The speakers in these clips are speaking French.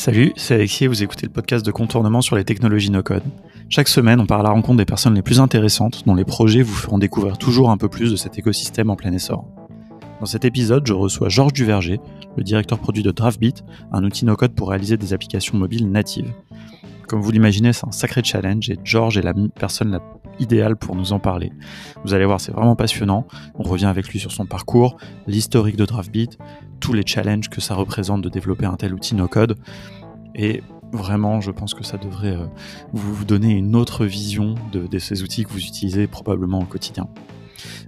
Salut, c'est Alexis et vous écoutez le podcast de contournement sur les technologies no-code. Chaque semaine, on part à la rencontre des personnes les plus intéressantes dont les projets vous feront découvrir toujours un peu plus de cet écosystème en plein essor. Dans cet épisode, je reçois Georges Duverger, le directeur produit de DraftBeat, un outil no-code pour réaliser des applications mobiles natives. Comme vous l'imaginez, c'est un sacré challenge et George est la personne idéale pour nous en parler. Vous allez voir, c'est vraiment passionnant. On revient avec lui sur son parcours, l'historique de DraftBeat, tous les challenges que ça représente de développer un tel outil no-code. Et vraiment, je pense que ça devrait euh, vous donner une autre vision de ces outils que vous utilisez probablement au quotidien.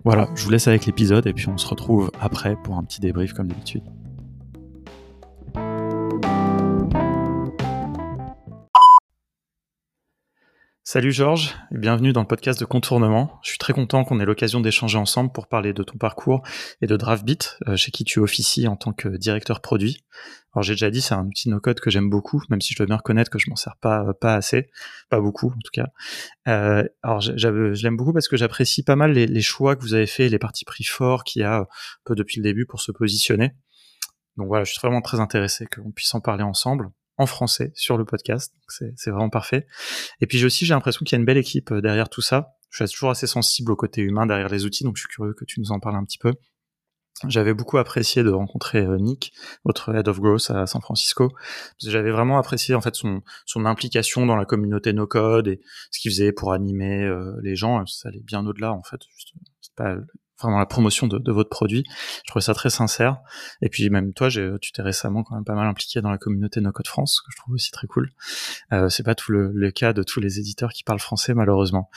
Voilà, je vous laisse avec l'épisode et puis on se retrouve après pour un petit débrief comme d'habitude. Salut Georges, bienvenue dans le podcast de Contournement. Je suis très content qu'on ait l'occasion d'échanger ensemble pour parler de ton parcours et de DraftBeat, euh, chez qui tu officies en tant que directeur produit. Alors j'ai déjà dit, c'est un outil no-code que j'aime beaucoup, même si je dois bien reconnaître que je m'en sers pas euh, pas assez, pas beaucoup en tout cas. Euh, alors je l'aime beaucoup parce que j'apprécie pas mal les, choix que vous avez fait, les parties pris forts qu'il y a un peu depuis le début pour se positionner. Donc voilà, je suis vraiment très intéressé qu'on puisse en parler ensemble en français sur le podcast. C'est vraiment parfait. Et puis aussi, j'ai l'impression qu'il y a une belle équipe euh, derrière tout ça. Je suis toujours assez sensible au côté humain derrière les outils, donc je suis curieux que tu nous en parles un petit peu. J'avais beaucoup apprécié de rencontrer euh, Nick, votre head of growth à San Francisco. J'avais vraiment apprécié en fait son, son implication dans la communauté no code et ce qu'il faisait pour animer euh, les gens. Ça allait bien au-delà en fait. Dans la promotion de, votre produit. Je trouvais ça très sincère. Et puis même toi, tu t'es récemment quand même pas mal impliqué dans la communauté No Code France, que je trouve aussi très cool. Euh, c'est pas tout le, cas de tous les éditeurs qui parlent français malheureusement.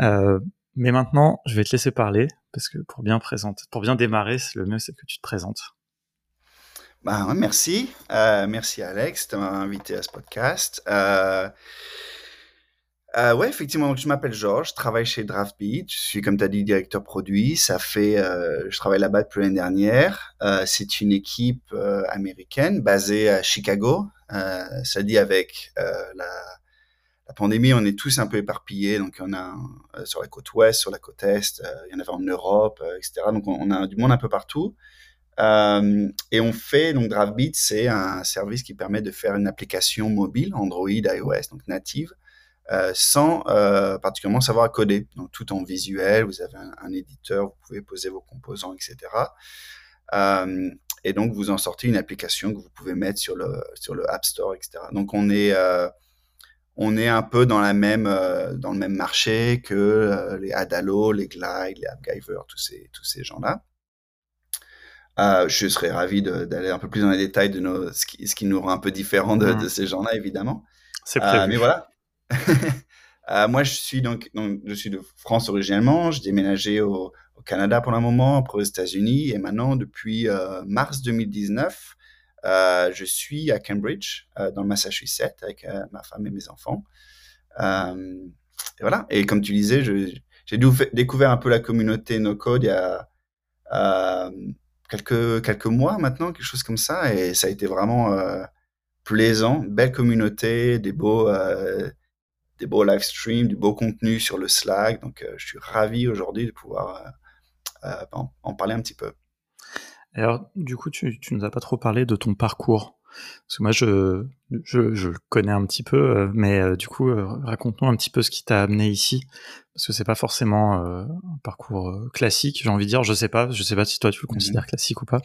Euh, mais maintenant, je vais te laisser parler parce que pour bien présenter, pour bien démarrer, le mieux c'est que tu te présentes. Bah, merci, euh, merci Alex de m'avoir invité à ce podcast. Euh, euh, ouais, effectivement. je m'appelle Georges, je travaille chez DraftBeat. Je suis, comme tu as dit, directeur produit. Ça fait, euh, je travaille là-bas depuis l'année dernière. Euh, c'est une équipe euh, américaine basée à Chicago. Ça dit avec la, la, pandémie, on est tous un peu éparpillés. Donc, on a sur la côte ouest, sur la côte est, il y en avait en Europe, etc. Donc, on, on, a du monde un peu partout. et on fait, donc DraftBeat, c'est un service qui permet de faire une application mobile, Android, iOS, donc native, euh, sans euh, particulièrement savoir coder. Donc tout en visuel, vous avez un, un, éditeur, vous pouvez poser vos composants, etc. Euh, et donc vous en sortez une application que vous pouvez mettre sur le sur le App Store, etc. Donc on est on est un peu dans la même dans le même marché que les Adalo, les Glide, les AppGyver, tous ces tous ces gens-là. Euh, je serais ravi d'aller un peu plus dans les détails de nos, ce, qui, ce qui nous rend un peu différent de, mmh. de ces gens-là, évidemment. C'est prévu. Euh, mais voilà, euh, moi, je suis donc, je suis de France originellement. J'ai déménagé au, Canada pour un moment, après aux États-Unis, et maintenant, depuis euh, mars 2019, euh, je suis à Cambridge, dans le Massachusetts, avec ma femme et mes enfants. Et voilà. Et comme tu disais, j'ai découvert un peu la communauté No Code il y a quelques quelques mois maintenant, quelque chose comme ça, et ça a été vraiment plaisant, belle communauté, des beaux des beaux live streams, du beau contenu sur le Slack. Donc, euh, je suis ravi aujourd'hui de pouvoir euh, euh, en, en, parler un petit peu. Alors, du coup, tu, tu nous as pas trop parlé de ton parcours. Parce que moi, je, je, je connais un petit peu, mais du coup, raconte-nous un petit peu ce qui t'a amené ici, parce que c'est pas forcément un parcours classique, j'ai envie de dire. Je sais pas, je sais pas si toi tu le considères mmh. classique ou pas,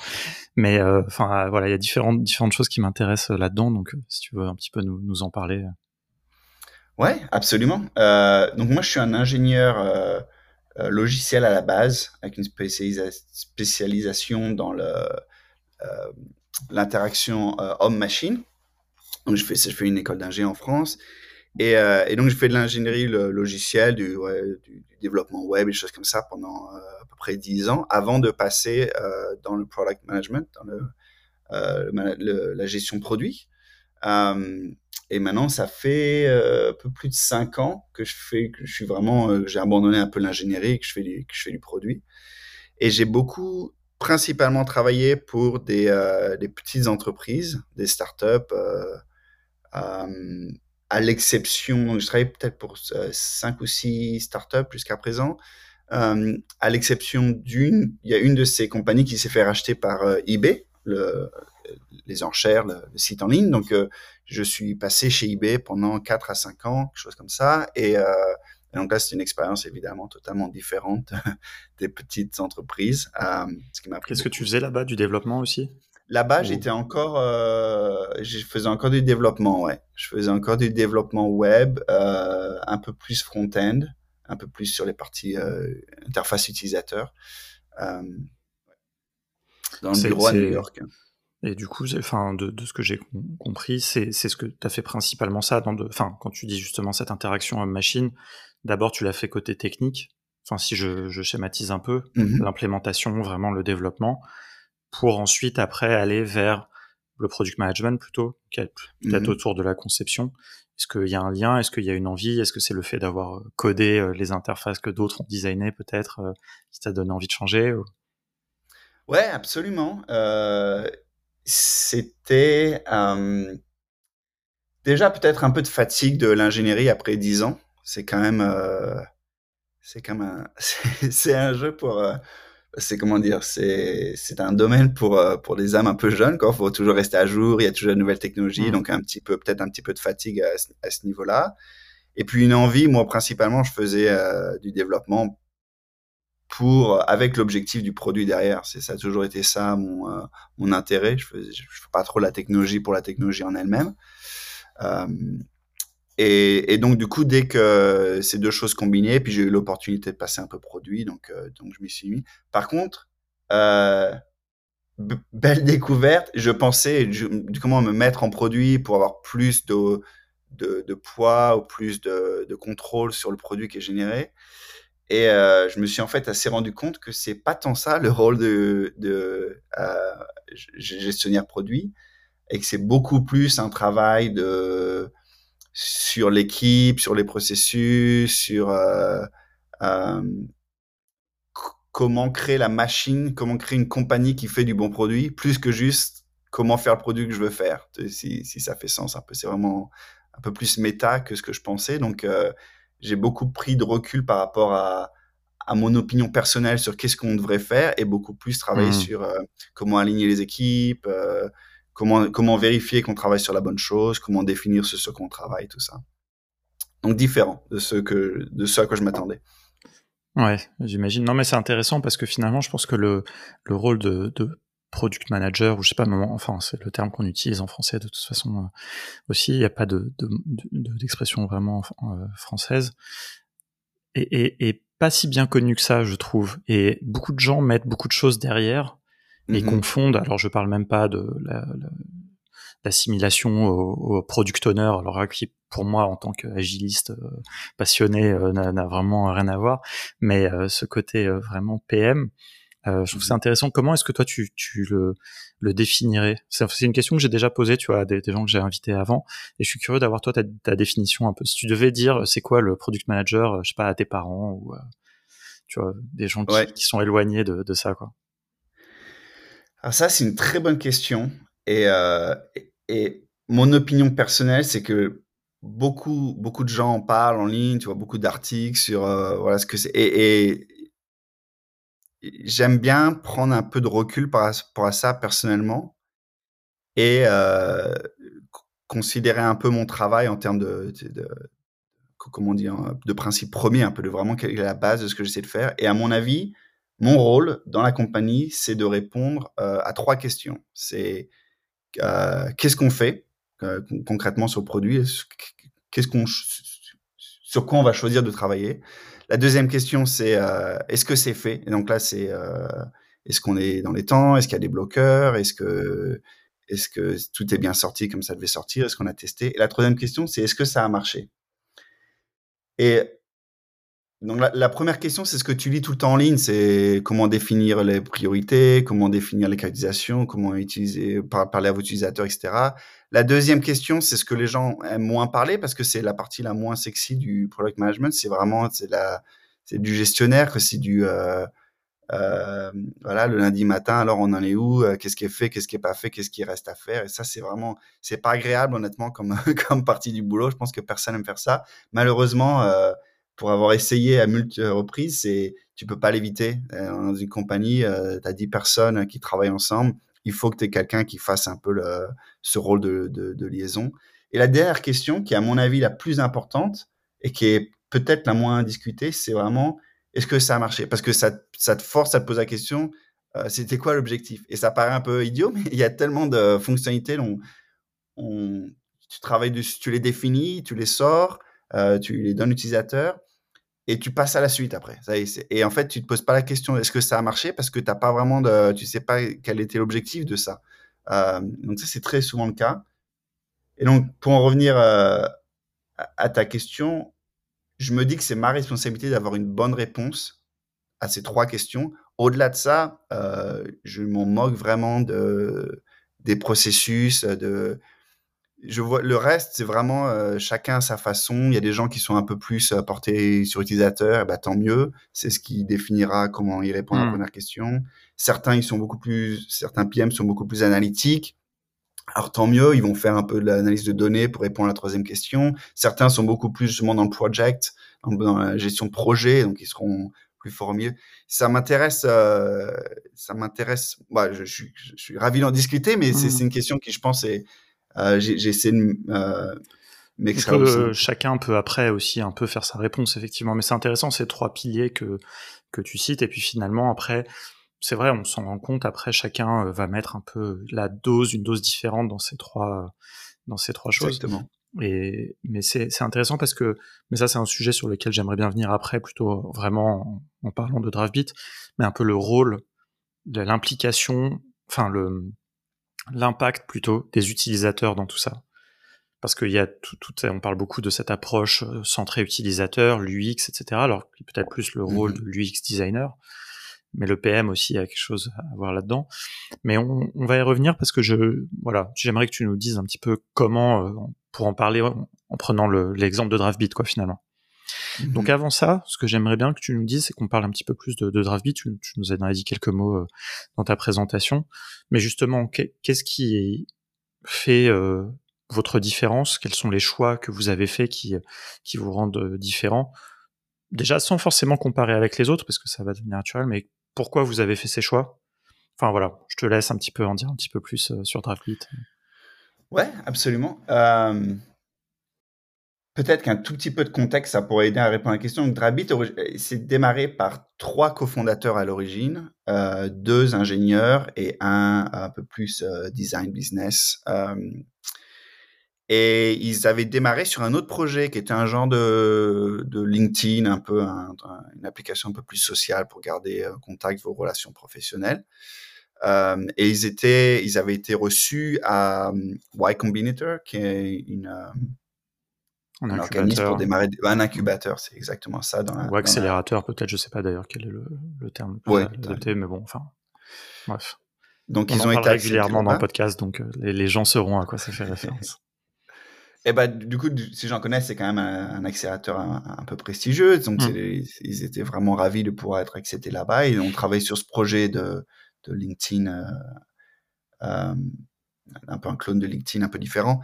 mais enfin voilà, il y a différentes différentes choses qui m'intéressent là-dedans, donc si tu veux un petit peu nous, nous en parler. Ouais, absolument. Euh, donc moi, je suis un ingénieur euh, euh, logiciel à la base, avec une spécialisa spécialisation dans euh, l'interaction euh, homme-machine. Donc je fais, je fais une école d'ingé en France, et, euh, et, donc je fais de l'ingénierie logicielle, du, ouais, du, développement web des choses comme ça pendant à peu près dix ans, avant de passer dans le product management, dans le, le la gestion produit. Et maintenant, ça fait euh, un peu plus de cinq ans que je fais, je suis vraiment, euh, j'ai abandonné un peu l'ingénierie, que je fais du, que je fais du produit. Et j'ai beaucoup, principalement travaillé pour des, euh, petites entreprises, des startups, à l'exception, je travaille peut-être pour cinq ou six startups jusqu'à présent. à l'exception d'une, il y a une de ces compagnies qui s'est fait racheter par eBay, le, les enchères, le, site en ligne. Donc, je suis passé chez eBay pendant 4 à 5 ans, quelque chose comme ça. Et, donc là, c'est une expérience évidemment totalement différente des petites entreprises. Qu'est-ce que tu faisais là-bas, du développement aussi? Là-bas, j'étais encore, euh, je faisais encore du développement, ouais. Je faisais encore du développement web, euh, un peu plus front-end, un peu plus sur les parties euh, interface utilisateur, euh, dans le bureau à New York. Et du coup, enfin, de, de ce que j'ai compris, c'est ce que tu as fait principalement ça, dans de, enfin, quand tu dis justement cette interaction homme-machine, d'abord tu l'as fait côté technique, enfin, si je, je schématise un peu, mm-hmm. l'implémentation, vraiment le développement pour ensuite après aller vers le product management plutôt, peut-être mhm. autour de la conception. Est-ce qu'il y a un lien? Est-ce qu'il y a une envie? Est-ce que c'est le fait d'avoir euh, codé euh, les interfaces que d'autres ont designées peut-être euh, qui t'a donné envie de changer Ouais, absolument. C'était déjà peut-être un peu de fatigue de l'ingénierie après dix ans. C'est quand même, c'est quand même, c'est un jeu pour c'est comment dire, c'est c'est un domaine pour euh, pour des âmes un peu jeunes. Quoi, faut toujours rester à jour. Il y a toujours de nouvelles technologies, mmh. donc un petit peu peut-être un petit peu de fatigue à, à ce niveau-là. Et puis une envie, moi principalement, je faisais euh, du développement pour avec l'objectif du produit derrière. C'est ça a toujours été ça mon euh, mon intérêt. Je je fais pas trop la technologie pour la technologie en elle-même. Et, et, donc, du coup, dès que ces deux choses combinées, puis j'ai eu l'opportunité de passer un peu produit, donc, euh, donc je m'y suis mis. Par contre, euh, belle découverte, je pensais comment me mettre en produit pour avoir plus de, de, de poids ou plus de, de, contrôle sur le produit qui est généré. Et euh, je me suis en fait assez rendu compte que c'est pas tant ça le rôle de, euh, gestionnaire produit, et que c'est beaucoup plus un travail de sur l'équipe, sur les processus, sur euh, comment créer la machine, comment créer une compagnie qui fait du bon produit, plus que juste comment faire le produit que je veux faire, si, si ça fait sens un peu. C'est vraiment un peu plus méta que ce que je pensais. Donc, j'ai beaucoup pris de recul par rapport à, à mon opinion personnelle sur qu'est-ce qu'on devrait faire et beaucoup plus travailler mmh. sur euh, comment aligner les équipes, euh, comment, comment vérifier qu'on travaille sur la bonne chose, comment définir ce sur quoi on travaille, tout ça. Donc différent de ce, que, de ce à quoi je m'attendais. Ouais, j'imagine. Non, mais c'est intéressant parce que finalement, je pense que le, le rôle de, de product manager, ou je sais pas, enfin, c'est le terme qu'on utilise en français de toute façon euh, aussi, il n'y a pas de, d'expression de, vraiment euh, française, et, et, et, pas si bien connu que ça, je trouve. Et beaucoup de gens mettent beaucoup de choses derrière, et mmh confondent. Alors, je parle même pas de l'assimilation au, product owner, alors qui pour moi en tant qu'agiliste euh, passionné euh, n'a vraiment rien à voir, mais euh, ce côté vraiment PM, je trouve c'est intéressant. Comment est-ce que toi tu, tu le, le définirais? C'est une question que j'ai déjà posée, tu vois, à des, gens que j'ai invités avant, et je suis curieux d'avoir toi ta, ta, définition un peu. Si tu devais dire c'est quoi le product manager, je sais pas, à tes parents ou tu vois des gens qui, qui sont éloignés de, de ça, quoi. Alors ça, c'est une très bonne question. Et, euh, et mon opinion personnelle, c'est que beaucoup, beaucoup de gens en parlent en ligne, tu vois, beaucoup d'articles sur euh, voilà ce que c'est. Et, et j'aime bien prendre un peu de recul par rapport à ça personnellement et considérer un peu mon travail en termes de, comment dire, de principe premier, un peu de vraiment quelle est la base de ce que j'essaie de faire. Et à mon avis, mon rôle dans la compagnie, c'est de répondre à trois questions. C'est qu'est-ce qu'on fait concrètement sur le produit, qu'est-ce qu'on sur quoi on va choisir de travailler. La deuxième question, c'est est-ce que c'est fait? Et donc là, c'est est-ce qu'on est dans les temps? Est-ce qu'il y a des bloqueurs? Est-ce que est-ce que tout est bien sorti comme ça devait sortir? Est-ce qu'on a testé? Et la troisième question, c'est est-ce que ça a marché? Donc la, première question, c'est ce que tu lis tout le temps en ligne, c'est comment définir les priorités, comment définir les caractérisations, comment utiliser, parler à vos utilisateurs, etc. La deuxième question, c'est ce que les gens aiment moins parler parce que c'est la partie la moins sexy du product management. C'est vraiment c'est la c'est du gestionnaire que c'est du euh, euh, voilà le lundi matin. Alors on en est où euh, Qu'est-ce qui est fait Qu'est-ce qui est pas fait Qu'est-ce qui reste à faire Et ça c'est vraiment c'est pas agréable honnêtement comme comme partie du boulot. Je pense que personne aime faire ça. Malheureusement. Euh, pour avoir essayé à multiples reprises, c'est tu peux pas l'éviter. Euh, dans une compagnie, euh, tu as 10 personnes qui travaillent ensemble. il faut que tu aies quelqu'un qui fasse un peu ce rôle de, liaison. Et la dernière question, qui est à mon avis la plus importante et qui est peut-être la moins discutée, c'est vraiment est-ce que ça a marché? Parce que ça, ça, te force à te poser la question euh, c'était quoi l'objectif? Et ça paraît un peu idiot, mais il y a tellement de fonctionnalités. On, on, tu travailles tu les définis, tu les sors, euh, tu les donnes l'utilisateur et tu passes à la suite après. Ça et en fait, tu te poses pas la question est-ce que ça a marché? Parce que t'as pas vraiment de, tu sais pas quel était l'objectif de ça. Euh, donc ça, c'est très souvent le cas. Et donc, pour en revenir euh, à, ta question, je me dis que c'est ma responsabilité d'avoir une bonne réponse à ces trois questions. Au-delà de ça, euh, je m'en moque vraiment de, des processus, de, je vois le reste, c'est vraiment euh, chacun à sa façon. Il y a des gens qui sont un peu plus euh, portés sur utilisateur, bah, tant mieux. C'est ce qui définira comment ils répondent à la mmh. première question. Certains, ils sont beaucoup plus, certains PM sont beaucoup plus analytiques. Alors tant mieux, ils vont faire un peu de l'analyse de données pour répondre à la troisième question. Certains sont beaucoup plus justement dans le project, dans, la gestion de projet, donc ils seront plus formés. Ça m'intéresse, euh, ça m'intéresse. Bah, je, je, je, suis ravi d'en discuter, mais c'est mmh. une question qui, je pense, est euh, j'essaie de euh, m'extraire. chacun peut après aussi un peu faire sa réponse, effectivement. Mais c'est intéressant ces trois piliers que, que tu cites. Et puis finalement, après, c'est vrai, on s'en rend compte. Après, chacun euh, va mettre un peu la dose, une dose différente dans ces trois, dans ces trois choses. Exactement. Et, mais c'est intéressant parce que, mais ça c'est un sujet sur lequel j'aimerais bien venir après, plutôt vraiment en, en parlant de DraftBeat, mais un peu le rôle de l'implication, enfin le, l'impact plutôt des utilisateurs dans tout ça. Parce qu'il y a tout, tout, on parle beaucoup de cette approche euh, centrée utilisateur, l'UX, etc. Alors peut-être plus le rôle mm-hmm. de l'UX designer, mais le PM aussi a quelque chose à voir là-dedans. Mais on, on, va y revenir parce que je, voilà, j'aimerais que tu nous dises un petit peu comment, euh, pour en parler en, prenant l'exemple de DraftBeat, quoi, finalement. Donc mhm. avant ça, ce que j'aimerais bien que tu nous dises, c'est qu'on parle un petit peu plus de, de DraftBeat. Tu, tu, nous as dit quelques mots euh, dans ta présentation, mais justement, qu'est-ce qui fait euh, votre différence? Quels sont les choix que vous avez faits qui, qui vous rendent euh, différents Déjà, sans forcément comparer avec les autres, parce que ça va devenir naturel, mais pourquoi vous avez fait ces choix? Enfin voilà, je te laisse un petit peu en dire un petit peu plus sur DraftBeat. Ouais, absolument. Euh, Peut-être qu'un tout petit peu de contexte, ça pourrait aider à répondre à la question. Donc, Drabit, c'est démarré par trois cofondateurs à l'origine, euh, deux ingénieurs et un un peu plus euh, design business. Euh, et ils avaient démarré sur un autre projet qui était un genre de, de LinkedIn, un peu une application un peu plus sociale pour garder contact vos relations professionnelles. et ils étaient, ils avaient été reçus à Y Combinator, qui est une un, organisme pour démarrer un incubateur, c'est exactement ça. Dans Ou accélérateur, peut-être, je sais pas d'ailleurs quel est le, le terme ouais, adapté, mais bon, enfin, bref. Donc On ils ont été régulièrement dans le podcast, donc euh, les, les, gens sauront à quoi ça fait référence. Et bah, du coup, si j'en connais, c'est quand même un, accélérateur un, peu prestigieux. Donc, mmh. ils étaient vraiment ravis de pouvoir être acceptés là-bas. Et on travaille sur ce projet de, de LinkedIn, euh, euh, un peu un clone de LinkedIn un peu différent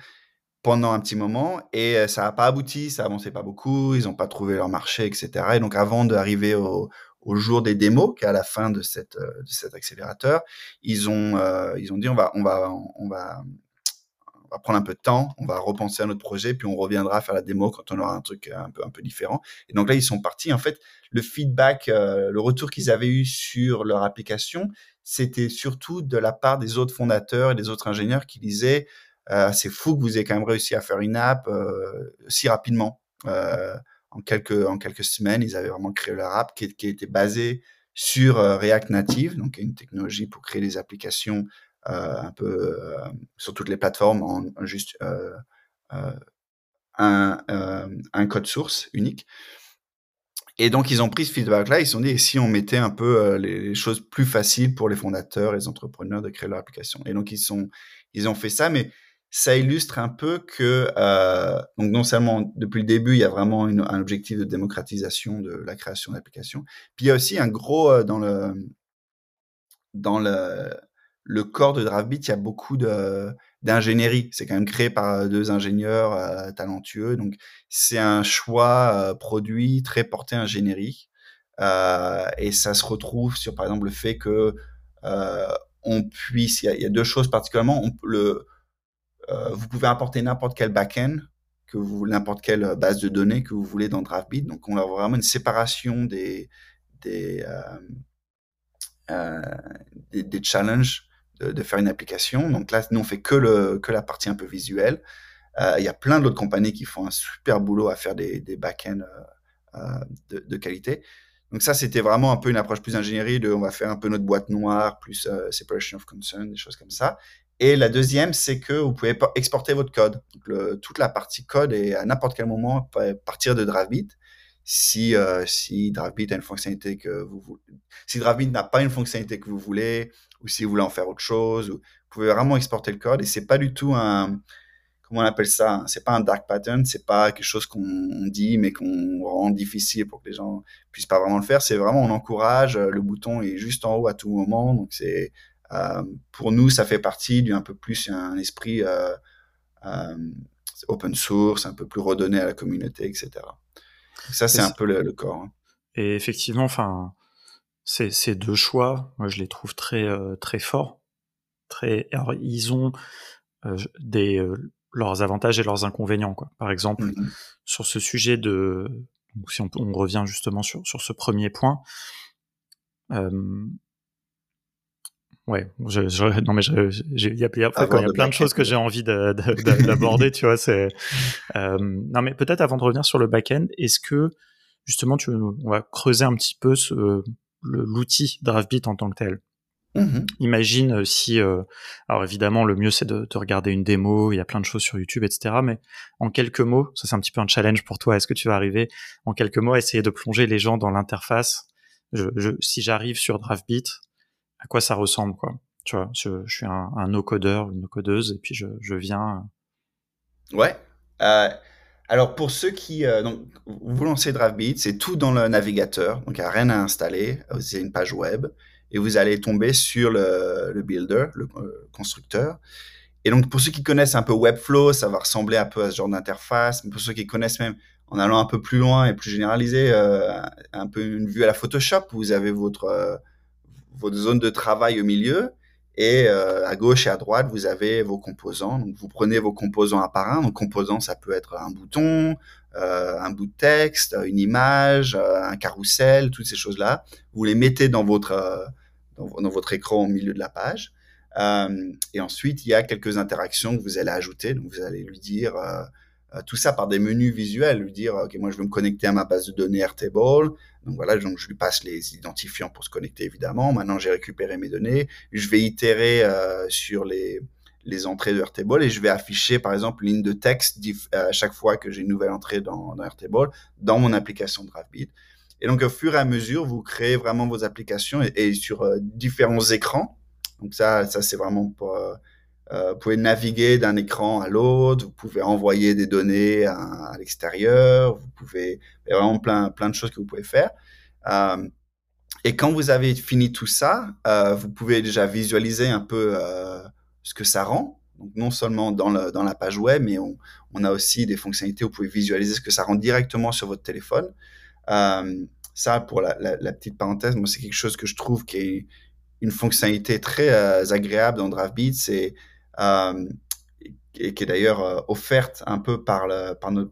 pendant un petit moment et euh, ça n'a pas abouti, ça avançait pas beaucoup, ils n'ont pas trouvé leur marché, etc. Et donc avant d'arriver au, au, jour des démos, qui est à la fin de, cette, euh, de cet accélérateur, ils ont, euh, ils ont dit on va, on, va, on, va, prendre un peu de temps, on va repenser à notre projet, puis on reviendra faire la démo quand on aura un truc un peu, un peu différent. Et donc là, ils sont partis. En fait, le feedback, le retour qu'ils avaient eu sur leur application, c'était surtout de la part des autres fondateurs et des autres ingénieurs qui disaient c'est fou que vous ayez quand même réussi à faire une app euh, si rapidement. Euh, en quelques en quelques semaines, ils avaient vraiment créé leur app qui, était basée sur React Native, donc une technologie pour créer des applications un peu sur toutes les plateformes en, juste un, code source unique. Et donc, ils ont pris ce feedback-là, ils se sont dit, et si on mettait un peu les, les, choses plus faciles pour les fondateurs, les entrepreneurs de créer leur application? Et donc, ils, sont, ils ont fait ça, mais ça illustre un peu que euh, donc non seulement depuis le début il y a vraiment une, un objectif de démocratisation de la création d'applications, puis il y a aussi un gros euh, dans le dans le le corps de DraftBeat, il y a beaucoup de d'ingénierie. C'est quand même créé par deux ingénieurs euh, talentueux, donc c'est un choix euh, produit très porté ingénierie. Euh, et ça se retrouve sur par exemple le fait que on puisse, il y, a, deux choses particulièrement. On, le, euh, vous pouvez importer n'importe quel backend que n'importe quelle base de données que vous voulez dans DraftBeat. Donc, on a vraiment une séparation des des, euh, euh, challenges de, faire une application. Donc là, nous on fait que le que la partie un peu visuelle. Euh, il y a plein d'autres compagnies qui font un super boulot à faire des, des backends de, qualité. Donc ça, c'était vraiment un peu une approche plus ingénierie on va faire un peu notre boîte noire, plus separation of concern, des choses comme ça. Et la deuxième, c'est que vous pouvez exporter votre code. Toute la partie code est à n'importe quel moment partir de DraftBeat. Si euh, si DraftBeat a une fonctionnalité que vous si DraftBeat n'a pas une fonctionnalité que vous voulez, ou si vous voulez en faire autre chose, vous pouvez vraiment exporter le code. Et c'est pas du tout un comment on appelle ça C'est pas un dark pattern, c'est pas quelque chose qu'on dit mais qu'on rend difficile pour que les gens puissent pas vraiment le faire. C'est vraiment on encourage. Le bouton est juste en haut à tout moment, donc c'est pour nous, ça fait partie d'un peu plus un esprit euh, euh, open source, un peu plus redonné à la communauté, etc. ça, c'est un peu le, corps. Hein. Et effectivement, enfin, ces, ces, deux choix, moi, je les trouve très très forts. Très, alors, ils ont des leurs avantages et leurs inconvénients, quoi. Par exemple, mm-hmm. sur ce sujet de, si on, on, revient justement sur sur ce premier point. Ouais, je, je, non mais il y a, y a, plein de choses que j'ai envie d'aborder, tu vois. C'est euh, non mais peut-être avant de revenir sur le back-end, est-ce que justement tu on va creuser un petit peu l'outil DraftBeat en tant que tel. Mm-hmm. Imagine euh, si, euh, alors évidemment le mieux c'est de, de, regarder une démo, il y a plein de choses sur YouTube, etc. Mais en quelques mots, ça c'est un petit peu un challenge pour toi. Est-ce que tu vas arriver en quelques mots à essayer de plonger les gens dans l'interface? Je, je, Si j'arrive sur DraftBeat, à quoi ça ressemble, quoi. Tu vois, je, suis un, un no-codeur, une no-codeuse, et puis je, viens. Euh. Ouais. Euh, alors pour ceux qui euh, donc vous lancez DraftBeat, c'est tout dans le navigateur, donc il n'y a rien à installer. C'est une page web et vous allez tomber sur le, builder, le constructeur. Et donc pour ceux qui connaissent un peu Webflow, ça va ressembler un peu à ce genre d'interface. Pour ceux qui connaissent même en allant un peu plus loin et plus généralisé, un peu une vue à la Photoshop, vous avez votre votre zone de travail au milieu et euh, à gauche et à droite, vous avez vos composants. Donc, vous prenez vos composants un par un. Donc, composants, ça peut être un bouton, euh, un bout de texte, une image, euh, un carrousel, toutes ces choses-là. Vous les mettez dans votre dans, votre écran au milieu de la page. Et ensuite, il y a quelques interactions que vous allez ajouter. Donc, vous allez lui dire tout ça par des menus visuels, lui dire, OK, moi, je veux me connecter à ma base de données Airtable. Donc voilà, donc je lui passe les identifiants pour se connecter, évidemment. Maintenant, j'ai récupéré mes données. Je vais itérer euh, sur les, les entrées de Airtable et je vais afficher, par exemple, une ligne de texte euh, à chaque fois que j'ai une nouvelle entrée dans, dans Airtable dans mon application DraftBeat. Et donc, au fur et à mesure, vous créez vraiment vos applications et, et sur différents écrans. Donc ça, ça c'est vraiment euh, vous pouvez naviguer d'un écran à l'autre, vous pouvez envoyer des données à, l'extérieur, vous pouvez, il y a vraiment plein, plein de choses que vous pouvez faire. Euh, et quand vous avez fini tout ça, euh, vous pouvez déjà visualiser un peu euh, ce que ça rend. Donc non seulement dans, la page web, mais on, a aussi des fonctionnalités où vous pouvez visualiser ce que ça rend directement sur votre téléphone. Euh, ça, pour la, petite parenthèse, moi, c'est quelque chose que je trouve qui est une fonctionnalité très euh, agréable dans DraftBeat. C'est euh, et qui est d'ailleurs euh, offerte un peu par, le, par notre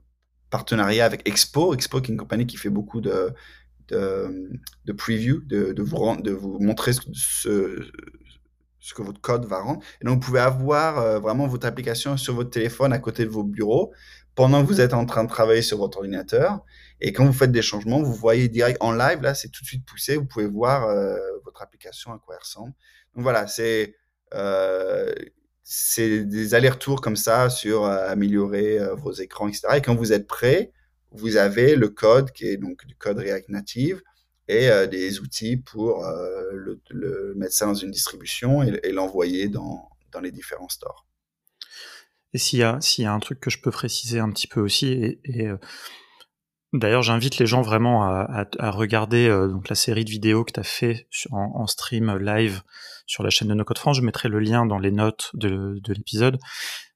partenariat avec Expo. Expo, qui est une compagnie qui fait beaucoup de, de, de preview, de, de, vous montrer ce, ce, que votre code va rendre. Et donc, vous pouvez avoir euh, vraiment votre application sur votre téléphone à côté de vos bureaux pendant que vous êtes en train de travailler sur votre ordinateur. Et quand vous faites des changements, vous voyez direct en live, là, c'est tout de suite poussé. Vous pouvez voir euh, votre application, à quoi elle ressemble. Donc voilà, c'est euh, c'est des allers-retours comme ça sur euh, améliorer euh, vos écrans, etc. Et quand vous êtes prêt, vous avez le code qui est donc du code React Native et euh, des outils pour le, mettre ça dans une distribution et, l'envoyer dans, dans les différents stores. Et s'il y, y a un truc que je peux préciser un petit peu aussi, et D'ailleurs, j'invite les gens vraiment à, à, à regarder euh, donc la série de vidéos que tu as fait en, en, stream live sur la chaîne de No Code France. Je mettrai le lien dans les notes de, de l'épisode,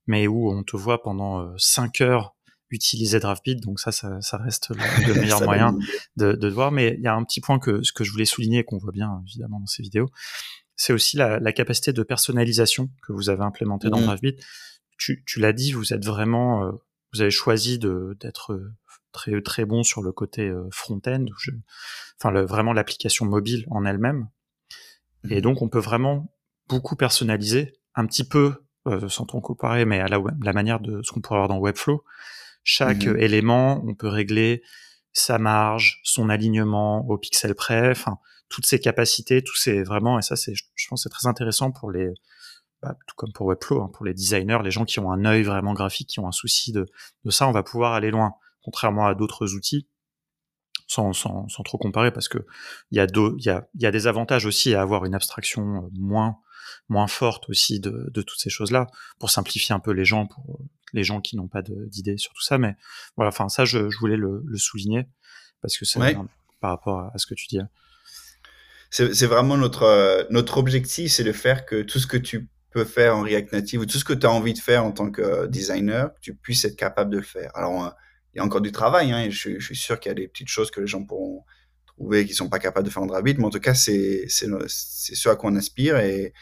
mais où on te voit pendant 5 euh, heures utiliser DraftBeat. Donc ça, ça, ça reste le, le meilleur moyen de, de voir. Mais il y a un petit point que ce que je voulais souligner, qu'on voit bien évidemment dans ces vidéos, c'est aussi la, capacité de personnalisation que vous avez implémentée dans mmh. DriveBit. Tu, tu l'as dit, vous êtes vraiment, euh, vous avez choisi d'être euh, très très bon sur le côté euh, front-end, enfin vraiment l'application mobile en elle-même. Et mmh. donc on peut vraiment beaucoup personnaliser, un petit peu sans trop comparer, mais à la, la manière de ce qu'on pourrait avoir dans Webflow. Chaque mmh élément, on peut régler sa marge, son alignement au pixel près, enfin toutes ces capacités, tous ces vraiment et ça c'est je pense c'est très intéressant pour les bah, tout comme pour Webflow, hein, pour les designers, les gens qui ont un œil vraiment graphique, qui ont un souci de, de ça, on va pouvoir aller loin, contrairement à d'autres outils. Sans, sans, sans, trop comparer parce que il y a y a, y a des avantages aussi à avoir une abstraction moins moins forte aussi de, de toutes ces choses là pour simplifier un peu les gens pour les gens qui n'ont pas d'idées sur tout ça. Mais voilà, enfin ça, je, voulais le, souligner parce que c'est par rapport à, ce que tu dis. C'est vraiment notre euh, notre objectif, c'est de faire que tout ce que tu peux faire en React Native ou tout ce que tu as envie de faire en tant que euh, designer, tu puisses être capable de le faire. Alors, euh, il y a encore du travail, hein, je, suis sûr qu'il y a des petites choses que les gens pourront trouver qui sont pas capables de faire en Dravit, mais en tout cas, c'est ce à quoi on aspire et,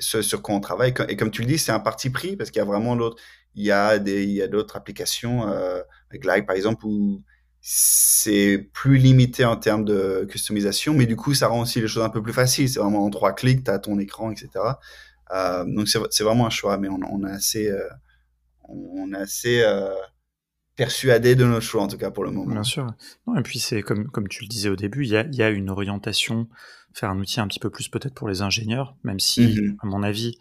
ce sur quoi on travaille. Et comme tu le dis, c'est un parti pris parce qu'il y a vraiment d'autres, il y a des, il y a d'autres applications, euh, Glide par exemple, où c'est plus limité en termes de customisation, mais du coup, ça rend aussi les choses un peu plus faciles. C'est vraiment en trois clics, tu as ton écran, etc. Euh, donc, c'est vraiment un choix, mais on, on a assez, euh, on a assez euh, persuadé de nos choix, en tout cas pour le moment. Bien sûr. Non, et puis, c'est comme, comme tu le disais au début, il y a, y a une orientation faire un outil un petit peu plus peut-être pour les ingénieurs, même si, mhm. à mon avis,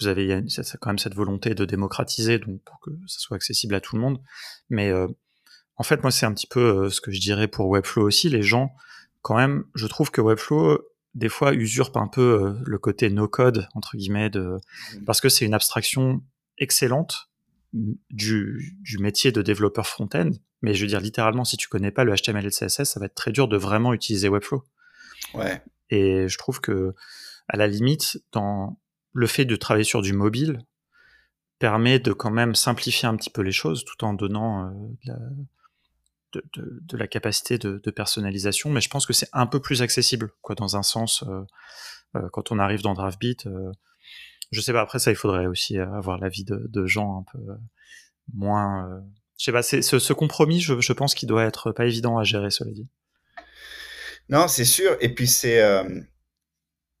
vous avez quand même cette volonté de démocratiser, donc pour que ça soit accessible à tout le monde. Mais euh, en fait, moi, c'est un petit peu euh, ce que je dirais pour Webflow aussi. Les gens, quand même, je trouve que Webflow des fois usurpe un peu euh, le côté no code entre guillemets de mhm. parce que c'est une abstraction excellente du, du métier de développeur front-end. Mais je veux dire littéralement, si tu connais pas le HTML et le CSS, ça va être très dur de vraiment utiliser Webflow. Ouais. Et je trouve que, à la limite, dans le fait de travailler sur du mobile permet de quand même simplifier un petit peu les choses tout en donnant euh, de, la, de, la, capacité de, personnalisation. Mais je pense que c'est un peu plus accessible, quoi, dans un sens, euh, euh, quand on arrive dans DraftBeat. Je sais pas, après ça, il faudrait aussi avoir l'avis de, gens un peu moins. je sais pas, c'est ce, compromis, je, pense qu'il doit être pas évident à gérer, cela dit. Non, c'est sûr. Et puis c'est euh,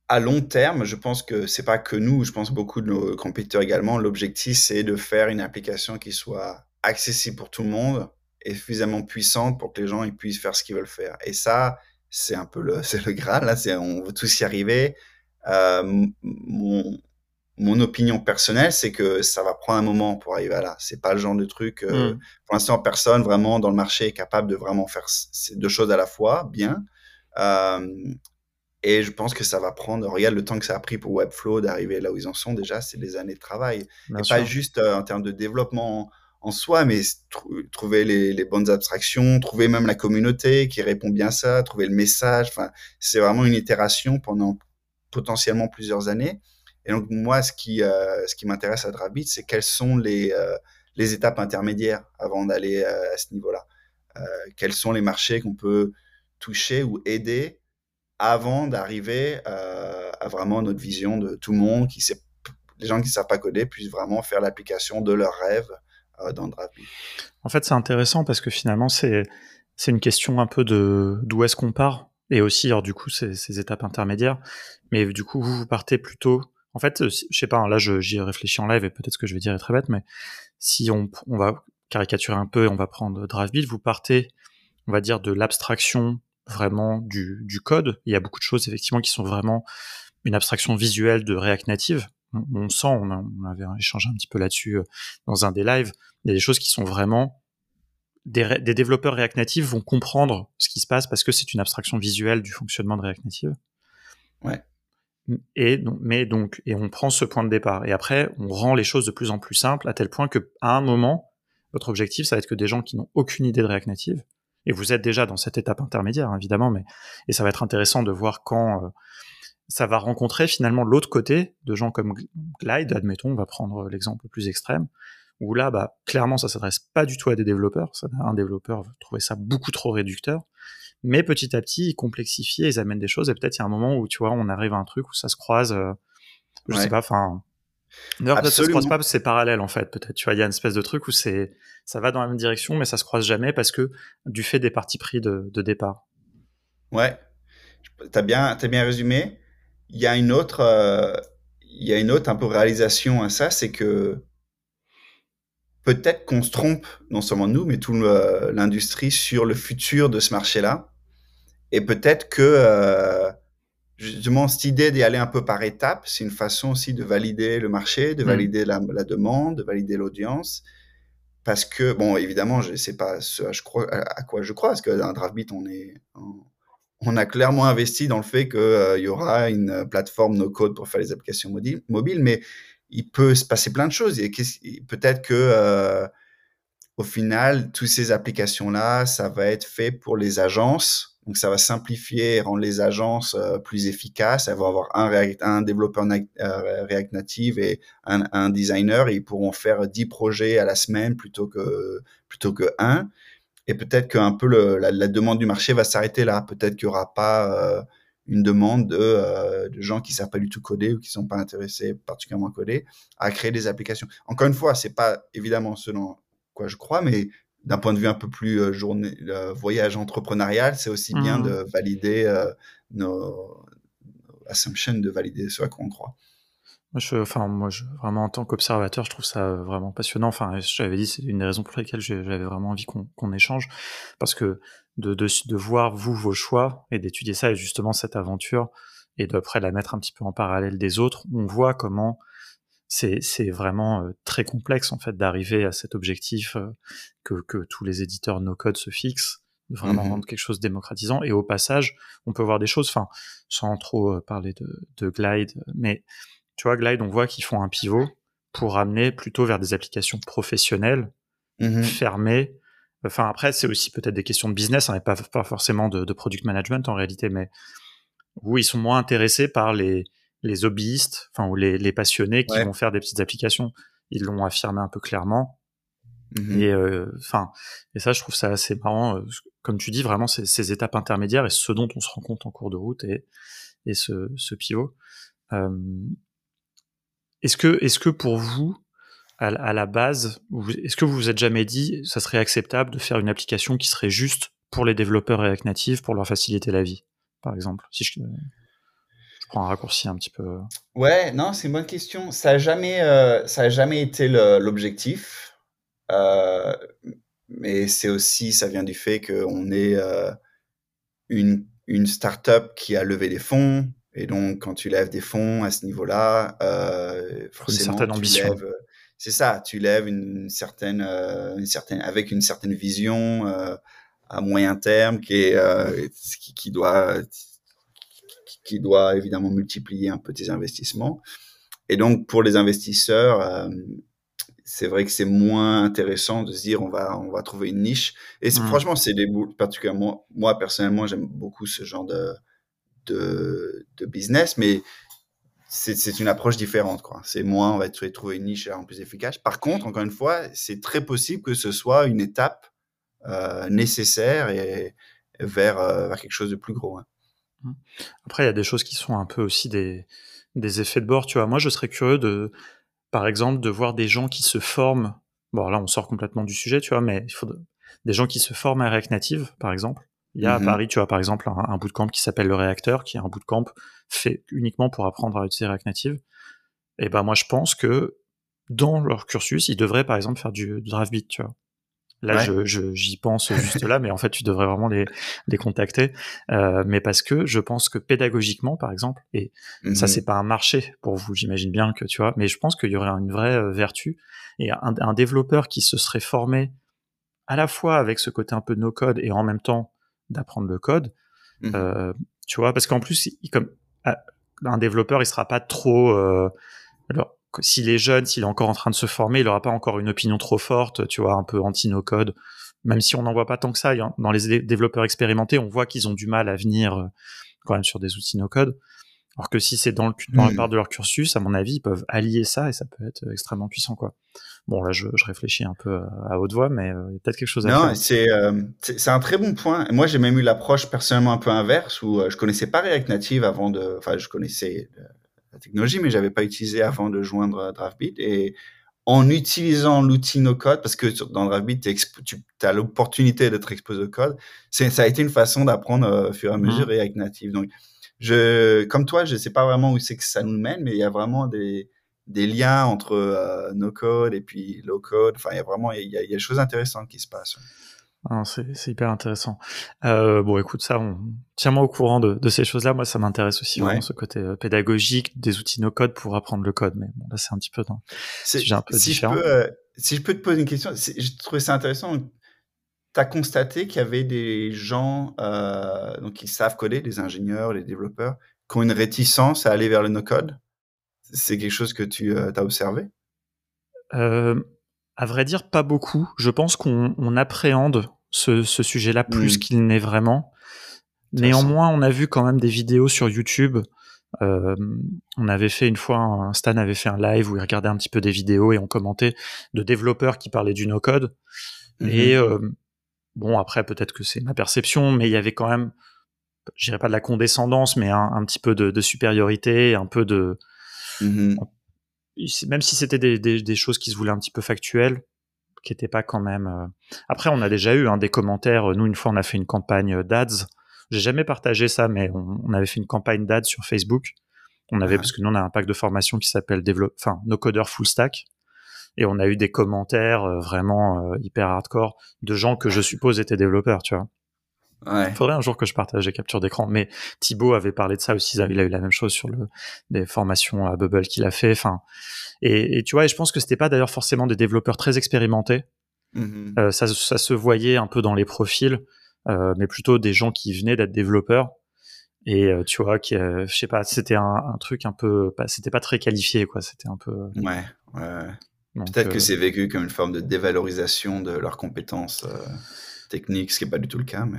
à long terme, je pense que c'est pas que nous, je pense beaucoup de nos compétiteurs également. L'objectif, c'est de faire une application qui soit accessible pour tout le monde et suffisamment puissante pour que les gens puissent faire ce qu'ils veulent faire. Et ça, c'est un peu le, c'est le graal. Là, on veut tous y arriver. Euh, mon, mon opinion personnelle, c'est que ça va prendre un moment pour arriver à là. C'est pas le genre de truc. Euh, hmm. Pour l'instant, personne vraiment dans le marché est capable de vraiment faire ces deux choses à la fois bien. Euh, et je pense que ça va prendre, regarde le temps que ça a pris pour Webflow d'arriver là où ils en sont déjà, c'est des années de travail. et pas juste euh, en termes de développement en soi, mais trouver les, bonnes abstractions, trouver même la communauté qui répond bien à ça, trouver le message. Enfin, c'est vraiment une itération pendant potentiellement plusieurs années. Et donc moi, ce qui, euh, m'intéresse à Dravbit, c'est quelles sont les, les étapes intermédiaires avant d'aller à ce niveau-là. quels sont les marchés qu'on peut toucher ou aider avant d'arriver euh, à vraiment notre vision de tout le monde, les gens qui ne savent pas coder puissent vraiment faire l'application de leur rêve euh, dans Drapi. En fait, c'est intéressant parce que finalement, c'est une question un peu de d'où est-ce qu'on part et aussi, alors du coup, ces, étapes intermédiaires. Mais du coup, vous partez plutôt. En fait, je sais pas, hein, là, j'y réfléchis en live et peut-être ce que je vais dire est très bête, mais si on, on va caricaturer un peu et on va prendre DriveBuild, vous partez, on va dire, de l'abstraction vraiment du, du, code. Il y a beaucoup de choses effectivement qui sont vraiment une abstraction visuelle de React Native. On, sent, on, on, avait échangé un petit peu là-dessus euh, dans un des lives. Il y a des choses qui sont vraiment des, des, développeurs React Native vont comprendre ce qui se passe parce que c'est une abstraction visuelle du fonctionnement de React Native. Ouais. Et mais donc et on prend ce point de départ et après on rend les choses de plus en plus simples à tel point que à un moment votre objectif ça va être que des gens qui n'ont aucune idée de React Native et vous êtes déjà dans cette étape intermédiaire, hein, évidemment, mais et ça va être intéressant de voir quand euh, ça va rencontrer finalement l'autre côté de gens comme Glide, admettons, on va prendre l'exemple le plus extrême, où là, bah, clairement, ça s'adresse pas du tout à des développeurs. Ça, un développeur va trouver ça beaucoup trop réducteur. Mais petit à petit, ils complexifient, ils amènent des choses, et peut-être il y a un moment où, tu vois, on arrive à un truc où ça se croise, euh, je sais pas, enfin... D'ailleurs, peut-être ça se croise pas parce que c'est parallèle, en fait, peut-être, tu vois, il y a une espèce de truc où c'est, ça va dans la même direction, mais ça se croise jamais parce que, du fait des partis pris de, de départ. Ouais. T'as bien, as bien résumé. Il y a une autre, euh, il y a une autre un peu réalisation à ça, c'est que peut-être qu'on se trompe, non seulement nous, mais toute l'industrie sur le futur de ce marché-là. Et peut-être que euh, justement cette idée d'y aller un peu par étapes, c'est une façon aussi de valider le marché, de mm. valider la, demande, de valider l'audience. Parce que, bon, évidemment, je sais pas ce à, je crois, à, quoi je crois, parce que dans DraftBeat, on est, on a clairement investi dans le fait qu'il euh, y aura une plateforme no-code pour faire les applications mobiles, mais il peut se passer plein de choses. Et peut-être que euh, au final, toutes ces applications-là, ça va être fait pour les agences. Donc, ça va simplifier rendre les agences euh, plus efficaces. Elles vont avoir un, un développeur React Native et un, designer. Et ils pourront faire 10 projets à la semaine plutôt que, plutôt que un. Et peut-être qu'un peu le, la, la, demande du marché va s'arrêter là. Peut-être qu'il n'y aura pas euh, une demande de, euh, de, gens qui ne savent pas du tout coder ou qui ne sont pas intéressés particulièrement à coder à créer des applications. Encore une fois, c'est pas évidemment selon quoi je crois, mais d'un point de vue un peu plus euh, journée, voyage entrepreneurial, c'est aussi bien mmh. de valider euh, nos, assumptions, de valider ce à quoi on croit. Moi, je, enfin, moi, je, vraiment, en tant qu'observateur, je trouve ça vraiment passionnant. Enfin, j'avais dit, c'est une des raisons pour lesquelles j'avais vraiment envie qu'on échange. Parce que de, de, de, voir, vous, vos choix et d'étudier ça et justement cette aventure et d'après la mettre un petit peu en parallèle des autres, on voit comment c'est vraiment euh, très complexe, en fait, d'arriver à cet objectif euh, que, que tous les éditeurs no-code se fixent de vraiment mmh rendre quelque chose de démocratisant. Et au passage, on peut voir des choses, enfin, sans trop euh, parler de, de Glide, mais tu vois, Glide, on voit qu'ils font un pivot pour amener plutôt vers des applications professionnelles, mmh fermées. Enfin, après, c'est aussi peut-être des questions de business, hein, et pas, pas forcément de, de, product management en réalité, mais où ils sont moins intéressés par les, les hobbyistes, enfin, ou les, les passionnés qui vont faire des petites applications. Ils l'ont affirmé un peu clairement. Mmh et euh, enfin, et ça, je trouve ça assez marrant. Euh, comme tu dis, vraiment, ces, ces étapes intermédiaires et ce dont on se rend compte en cours de route et, et ce, ce pivot. Euh, est-ce que, est-ce que pour vous, à, la base, est-ce que vous vous êtes jamais dit, ça serait acceptable de faire une application qui serait juste pour les développeurs React Native pour leur faciliter la vie, par exemple Si je prends un raccourci un petit peu. Ouais, non, c'est une bonne question. Ça a jamais, euh, ça a jamais été l'objectif, euh, mais c'est aussi, ça vient du fait qu'on est euh, une une startup qui a levé des fonds, et donc, quand tu lèves des fonds à ce niveau-là, forcément, une certaine ambition. C'est ça, tu lèves une certaine, une certaine, avec une certaine vision à moyen terme qui est, qui, qui, doit, qui doit évidemment multiplier un peu tes investissements. Et donc, pour les investisseurs, euh, c'est vrai que c'est moins intéressant de se dire on va on va trouver une niche. Et mmh. franchement, c'est des particulièrement moi personnellement, j'aime beaucoup ce genre de de, de business, mais c'est une approche différente. quoi. C'est moins, on va trouver une niche en plus efficace. Par contre, encore une fois, c'est très possible que ce soit une étape euh, nécessaire et vers, euh, vers, quelque chose de plus gros. Hein. Après, il y a des choses qui sont un peu aussi des, des effets de bord. Tu vois, moi, je serais curieux de, par exemple, de voir des gens qui se forment. Bon, là, on sort complètement du sujet, tu vois, mais il faut des gens qui se forment à React Native, par exemple, il y a à mhm. Paris, tu as par exemple un, un bootcamp qui s'appelle le Réacteur, qui est un bootcamp fait uniquement pour apprendre à utiliser React Native. Et ben moi je pense que dans leur cursus, ils devraient par exemple faire du, du tu vois. Là, je, j'y pense juste là, mais en fait, tu devrais vraiment les, les contacter. Euh, mais parce que je pense que pédagogiquement, par exemple, et ça, mhm. c'est pas un marché pour vous, j'imagine bien que tu vois, mais je pense qu'il y aurait une vraie euh, vertu et un, un, développeur qui se serait formé à la fois avec ce côté un peu no code et en même temps d'apprendre le code. Mmh. Euh, tu vois, parce qu'en plus, comme ah, un développeur, il sera pas trop. Alors, s'il est jeune, s'il est encore en train de se former, il aura pas encore une opinion trop forte, tu vois, un peu anti-no code. Même si on n'en voit pas tant que ça, dans les développeurs expérimentés, on voit qu'ils ont du mal à venir euh, quand même sur des outils no code. Alors que si c'est dans, le, dans la Hmm. part de leur cursus, à mon avis, ils peuvent allier ça et ça peut être extrêmement puissant, quoi. Bon, là, je, je réfléchis un peu à haute voix, mais euh, il y a peut-être quelque chose à Non, faire. c'est euh, c'est c'est un très bon point. Moi, j'ai même eu l'approche personnellement un peu inverse où euh, je connaissais pas React Native avant de, enfin, je connaissais euh, la technologie, mais j'avais pas utilisé avant de joindre euh, DraftBeat. Et en utilisant l'outil no code, parce que dans exp- tu as l'opportunité d'être exposé au code, ça a été une façon d'apprendre euh, au fur et à mesure Mhm. React Native. Donc, je, comme toi, je sais pas vraiment où c'est que ça nous mène, mais il y a vraiment des des liens entre euh, no code et puis low code. Enfin, il y a vraiment il y a, il y a des choses intéressantes qui se passent. Ah, c'est hyper intéressant. Euh, bon, écoute, ça, on... tiens-moi au courant de, de ces choses-là. Moi, ça m'intéresse aussi Ouais. vraiment ce côté euh, pédagogique des outils no code pour apprendre le code. Mais bon, là, c'est un petit peu dans C'est- sujet un peu si différent. Je peux, euh, si je peux te poser une question, je trouvais ça intéressant. Tu as constaté qu'il y avait des gens donc qui savent coder, des ingénieurs, des développeurs, qui ont une réticence à aller vers le no-code C'est quelque chose que tu as observé? À vrai dire, pas beaucoup. Je pense qu'on on appréhende ce, ce sujet-là plus Mm. qu'il n'est vraiment. Néanmoins, on a vu quand même des vidéos sur YouTube. Euh, on avait fait une fois, un, Stan avait fait un live où il regardait un petit peu des vidéos et on commentait de développeurs qui parlaient du no-code. Mhm. Et euh, bon, après, peut-être que c'est ma perception, mais il y avait quand même, je dirais pas de la condescendance, mais un, un petit peu de, de supériorité, un peu de, Mhm. Même si c'était des, des, des choses qui se voulaient un petit peu factuelles, qui n'étaient pas quand même. euh, Après, on a déjà eu hein, des commentaires. Nous, une fois, on a fait une campagne d'ads. J'ai jamais partagé ça, mais on, on avait fait une campagne d'ads sur Facebook. On avait Ouais. parce que nous, on a un pack de formation qui s'appelle développe, enfin, No Coder Full Stack. Et on a eu des commentaires euh, vraiment euh, hyper hardcore de gens que je suppose étaient développeurs, tu vois. Ouais. Il faudrait un jour que je partage des captures d'écran. Mais Thibaut avait parlé de ça aussi. Il a eu la même chose sur le, des formations à Bubble qu'il a fait. Enfin, et, et tu vois, et je pense que c'était pas d'ailleurs forcément des développeurs très expérimentés. Mhm. Euh, ça, ça se voyait un peu dans les profils, euh, mais plutôt des gens qui venaient d'être développeurs. Et euh, tu vois, qui, je sais pas, c'était un, un truc un peu, c'était pas très qualifié, quoi. C'était un peu. Ouais, Peut-être que c'est vécu comme une forme de dévalorisation de leurs compétences techniques, ce qui n'est pas du tout le cas. Mais...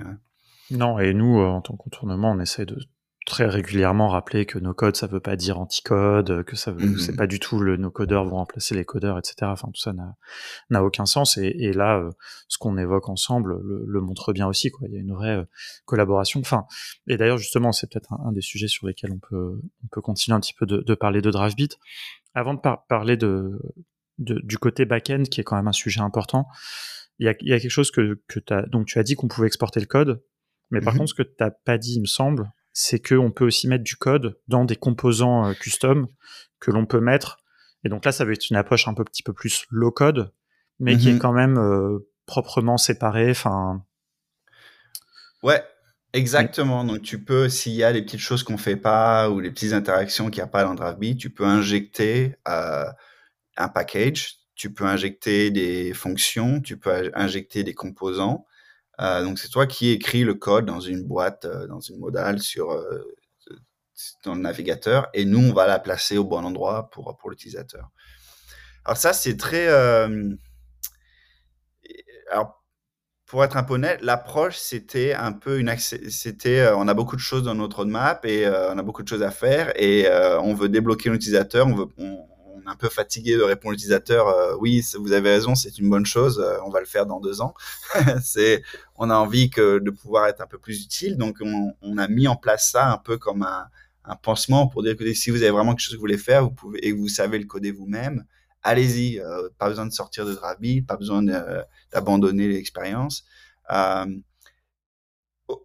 Non, et nous, euh, en tant que contournement, on essaie de très régulièrement rappeler que no code, ça veut pas dire anti-code, que ça veut, Mhm. c'est pas du tout le no codeurs vont remplacer les codeurs, etc. Enfin, tout ça n'a, aucun sens. Et, et là, euh, ce qu'on évoque ensemble le, le montre bien aussi, quoi. Il y a une vraie euh, collaboration. Enfin, et d'ailleurs, justement, c'est peut-être un, un des sujets sur lesquels on peut, on peut continuer un petit peu de, de parler de DriveBeat. Avant de par- parler de, de, du côté back-end, qui est quand même un sujet important, il y a, il y a quelque chose que, que donc tu as dit qu'on pouvait exporter le code, mais par Mhm. contre, ce que t'as pas dit, il me semble, c'est qu'on peut aussi mettre du code dans des composants euh, custom que l'on peut mettre. Et donc là, ça va être une approche un peu petit peu plus low code, mais qui Mhm. est quand même euh, proprement séparée. Enfin, Ouais, exactement. Donc, tu peux, s'il y a des petites choses qu'on fait pas ou des petites interactions qu'il n'y a pas dans DraftBeat, tu peux injecter euh, un package, tu peux injecter des fonctions, tu peux injecter des composants. Euh, donc, c'est toi qui écris le code dans une boîte, euh, dans une modale sur euh, dans le navigateur, et nous, on va la placer au bon endroit pour pour l'utilisateur. Alors ça, c'est très. euh, alors pour être un peu honnête, l'approche, c'était un peu une c'était, euh, on a beaucoup de choses dans notre roadmap et euh, on a beaucoup de choses à faire et euh, on veut débloquer l'utilisateur, on veut, un peu fatigué de répondre à l'utilisateur, euh, oui, vous avez raison, c'est une bonne chose, euh, on va le faire dans deux ans. c'est, on a envie que de pouvoir être un peu plus utile, donc on, a mis en place ça un peu comme un, pansement pour dire que si vous avez vraiment quelque chose que vous voulez faire, vous pouvez et que vous savez le coder vous-même, allez-y, euh, pas besoin de sortir de Drabi, pas besoin d'abandonner l'expérience.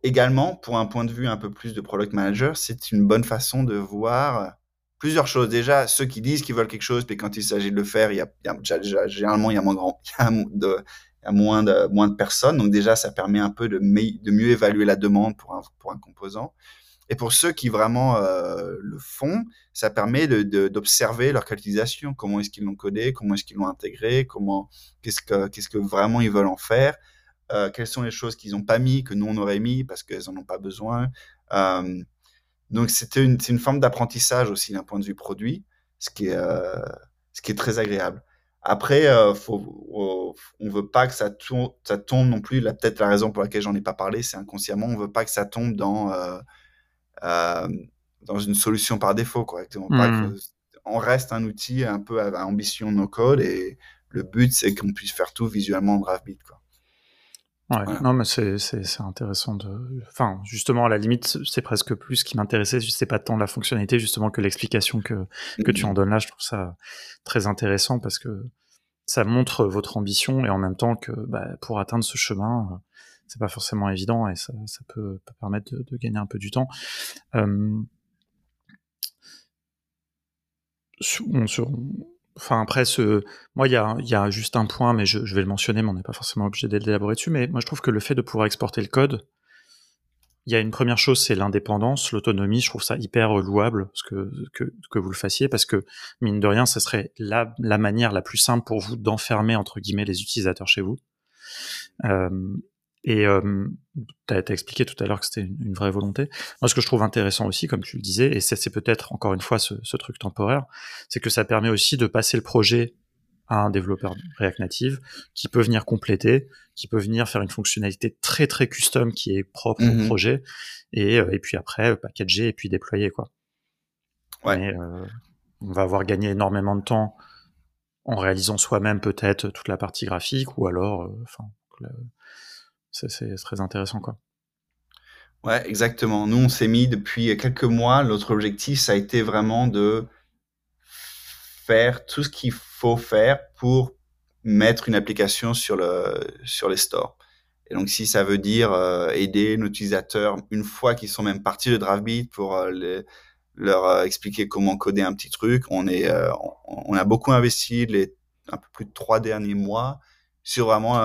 Également, pour un point de vue un peu plus de product manager, c'est une bonne façon de voir plusieurs choses. Déjà, ceux qui disent qu'ils veulent quelque chose, puis quand il s'agit de le faire, il y a, il y a déjà- généralement il y a moins grand, il y a, de, moins de moins de personnes. Donc déjà, ça permet un peu de, de mieux évaluer la demande pour un, pour un composant. Et pour ceux qui vraiment euh, le font, ça permet d'observer leur utilisation. Comment est-ce qu'ils l'ont codé, comment est-ce qu'ils l'ont intégré, comment, qu'est-ce que, qu'est-ce que vraiment ils veulent en faire, euh, quelles sont les choses qu'ils n'ont pas mis que nous on aurait mis parce qu'elles en ont pas besoin? Euh, donc c'était une, c'est une forme d'apprentissage aussi d'un point de vue produit, ce qui est, euh, ce qui est très agréable. Après, euh, faut, on veut pas que ça tourne, ça tombe non plus. Là, peut-être la raison pour laquelle j'en ai pas parlé, c'est inconsciemment, on veut pas que ça tombe dans euh, euh, dans une solution par défaut, correctement. Hmm. On reste un outil un peu à, ambition no code et le but c'est qu'on puisse faire tout visuellement en DraftBeat, quoi. Ouais, non, mais c'est, intéressant de. Enfin, justement, à la limite, c'est presque plus ce qui m'intéressait. C'est pas tant la fonctionnalité, justement, que l'explication que, que tu en donnes là. Je trouve ça très intéressant parce que ça montre votre ambition et en même temps que bah, pour atteindre ce chemin, c'est pas forcément évident et ça, ça peut, permettre de, gagner un peu du temps. Euh, enfin après ce, moi il y a, juste un point, mais je, vais le mentionner, mais on n'est pas forcément obligé d'élaborer dessus. Mais moi je trouve que le fait de pouvoir exporter le code, il y a une première chose, c'est l'indépendance, l'autonomie. Je trouve ça hyper louable ce que, que, que, vous le fassiez parce que mine de rien, ce serait la, la manière la plus simple pour vous d'enfermer entre guillemets les utilisateurs chez vous. Euh, et euh, tu as, expliqué tout à l'heure que c'était une, vraie volonté. Moi, ce que je trouve intéressant aussi, comme tu le disais, et c'est peut-être encore une fois ce, ce truc temporaire, c'est que ça permet aussi de passer le projet à un développeur React Native qui peut venir compléter, qui peut venir faire une fonctionnalité très très custom qui est propre au mmh projet, et, euh, et puis après packager et puis déployer quoi. Ouais. euh, on va avoir gagné énormément de temps en réalisant soi-même peut-être toute la partie graphique ou alors, euh, c'est très intéressant, quoi. Ouais, exactement. Nous, on s'est mis depuis quelques mois. Notre objectif, ça a été vraiment de faire tout ce qu'il faut faire pour mettre une application sur le sur les stores. Et donc, si ça veut dire euh, aider nos utilisateurs une fois qu'ils sont même partis de DraftBeat pour euh, leur euh, expliquer comment coder un petit truc, on est on, on, a beaucoup investi les un peu plus de trois derniers mois sur vraiment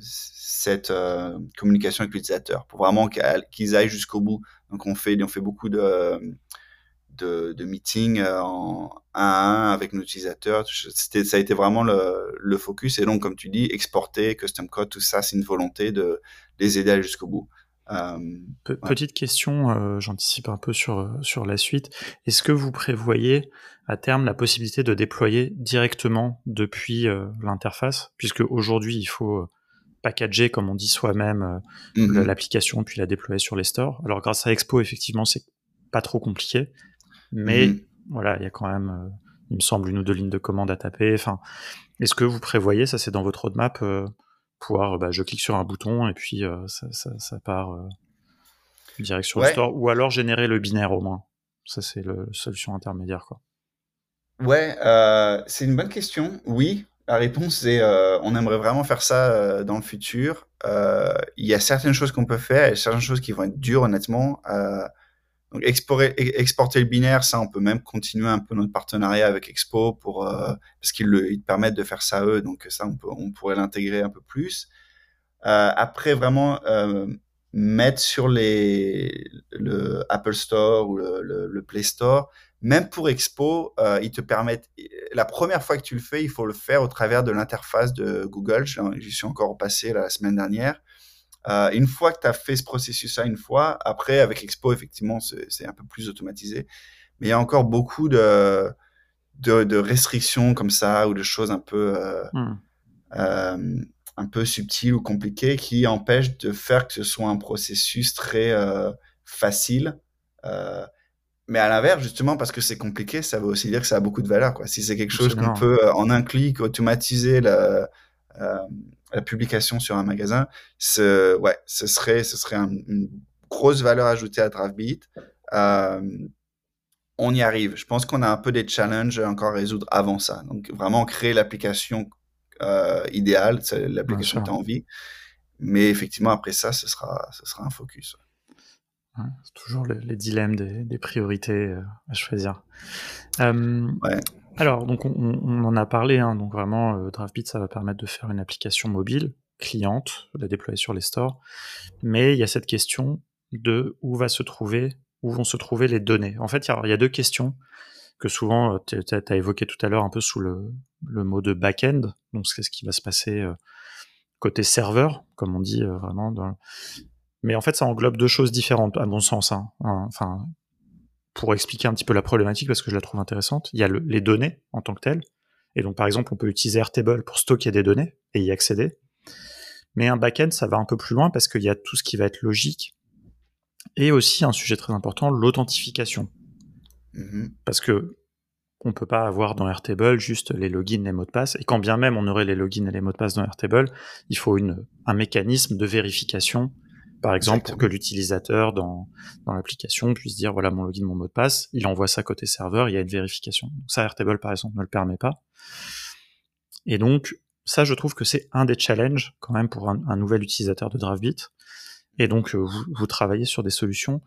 cette euh, communication avec l'utilisateur pour vraiment qu'ils aillent jusqu'au bout. Donc on fait, on fait beaucoup de, de, meetings euh, en un à un avec nos utilisateurs. Ça a été vraiment le, le, focus. Et donc, comme tu dis, exporter, custom code, tout ça, c'est une volonté de les aider à aller jusqu'au bout. Euh, petite question, j'anticipe un peu sur, sur la suite. Est-ce que vous prévoyez à terme la possibilité de déployer directement depuis l'interface? Puisque aujourd'hui, il faut packager, comme on dit soi-même, euh, mhm. l'application, puis la déployer sur les stores. Alors grâce à Expo, effectivement, c'est pas trop compliqué, mais mhm. voilà, il y a quand même, euh, il me semble, une ou deux lignes de commande à taper. Enfin, est-ce que vous prévoyez, ça c'est dans votre roadmap, euh, pouvoir, bah, je clique sur un bouton et puis ça, part direct sur le store, ou alors générer le binaire au moins. Ça c'est la solution intermédiaire, quoi. Ouais, c'est une bonne question. Oui, la réponse est euh, on aimerait vraiment faire ça euh, dans le futur. Euh, il y a certaines choses qu'on peut faire et certaines choses qui vont être dures, honnêtement. Donc exporter, le binaire, ça, on peut même continuer un peu notre partenariat avec Expo pour parce qu'ils ils permettent de faire ça eux. Donc ça, on, pourrait l'intégrer un peu plus. après, vraiment mettre sur les, le Apple Store ou le, le, le Play Store même pour Expo, euh, ils te permettent. La première fois que tu le fais, il faut le faire au travers de l'interface de Google. J'y suis encore passé la semaine dernière. Euh, une fois que tu as fait ce processus-là une fois, après, avec Expo, effectivement, c'est un peu plus automatisé. Mais il y a encore beaucoup de, de, restrictions comme ça ou de choses un peu, euh, hmm. euh, un peu subtiles ou compliquées qui empêchent de faire que ce soit un processus très facile. Mais à l'inverse, justement, parce que c'est compliqué, ça veut aussi dire que ça a beaucoup de valeur. Quoi. Si c'est quelque chose qu'on peut, en un clic, automatiser la, la publication sur un magasin, ce, ouais, ce serait, ce serait une grosse valeur ajoutée à DraftBeat. Euh, on y arrive. Je pense qu'on a un peu des challenges encore à résoudre avant ça. Donc, vraiment créer l'application euh, idéale, l'application que tu as envie. Mais effectivement, après ça, ce sera, ce sera un focus. C'est toujours les dilemmes des, priorités euh, à choisir. Euh, alors, donc on, en a parlé, hein, donc vraiment, euh, DraftBeat, ça va permettre de faire une application mobile, cliente, de la déployer sur les stores. Mais il y a cette question de où va se trouver, où vont se trouver les données. En fait, il y, a deux questions que souvent tu as évoqué tout à l'heure un peu sous le, mot de back-end. Donc, c'est ce qui va se passer côté serveur, comme on dit vraiment dans, mais en fait, ça englobe deux choses différentes, à mon sens. Hein. Enfin, pour expliquer un petit peu la problématique, parce que je la trouve intéressante, il y a les données en tant que telles. Et donc, par exemple, on peut utiliser Airtable pour stocker des données et y accéder. Mais un backend, ça va un peu plus loin parce qu'il y a tout ce qui va être logique Et aussi un sujet très important, l'authentification. Mhm. Parce que on peut pas avoir dans Airtable juste les logins, les mots de passe. Et quand bien même on aurait les logins et les mots de passe dans Airtable, il faut une, un mécanisme de vérification, par exemple, pour que l'utilisateur dans, dans l'application puisse dire voilà mon login, mon mot de passe. Il envoie ça côté serveur, il y a une vérification. ça, Airtable par exemple ne le permet pas. Et donc ça, je trouve que c'est un des challenges quand même pour un, nouvel utilisateur de DraftBit. Et donc euh, vous, vous, travaillez sur des solutions.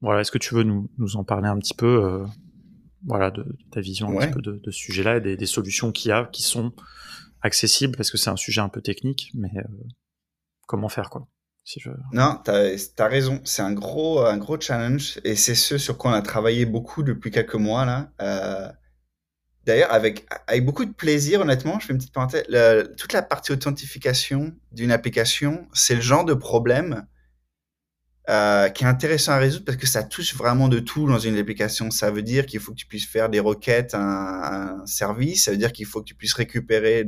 Voilà, est-ce que tu veux nous, nous en parler un petit peu euh, voilà, de, ta vision un petit peu de, ce sujet-là et des, solutions qu'il y a qui sont accessibles? Parce que c'est un sujet un peu technique, mais euh, comment faire quoi? Non, tu as, raison. C'est un gros, un gros challenge et c'est ce sur quoi on a travaillé beaucoup depuis quelques mois là. Euh, d'ailleurs, avec, avec beaucoup de plaisir, honnêtement, je fais une petite parenthèse. toute la partie authentification d'une application, c'est le genre de problème euh, qui est intéressant à résoudre parce que ça touche vraiment de tout dans une application. Ça veut dire qu'il faut que tu puisses faire des requêtes à un, service, ça veut dire qu'il faut que tu puisses récupérer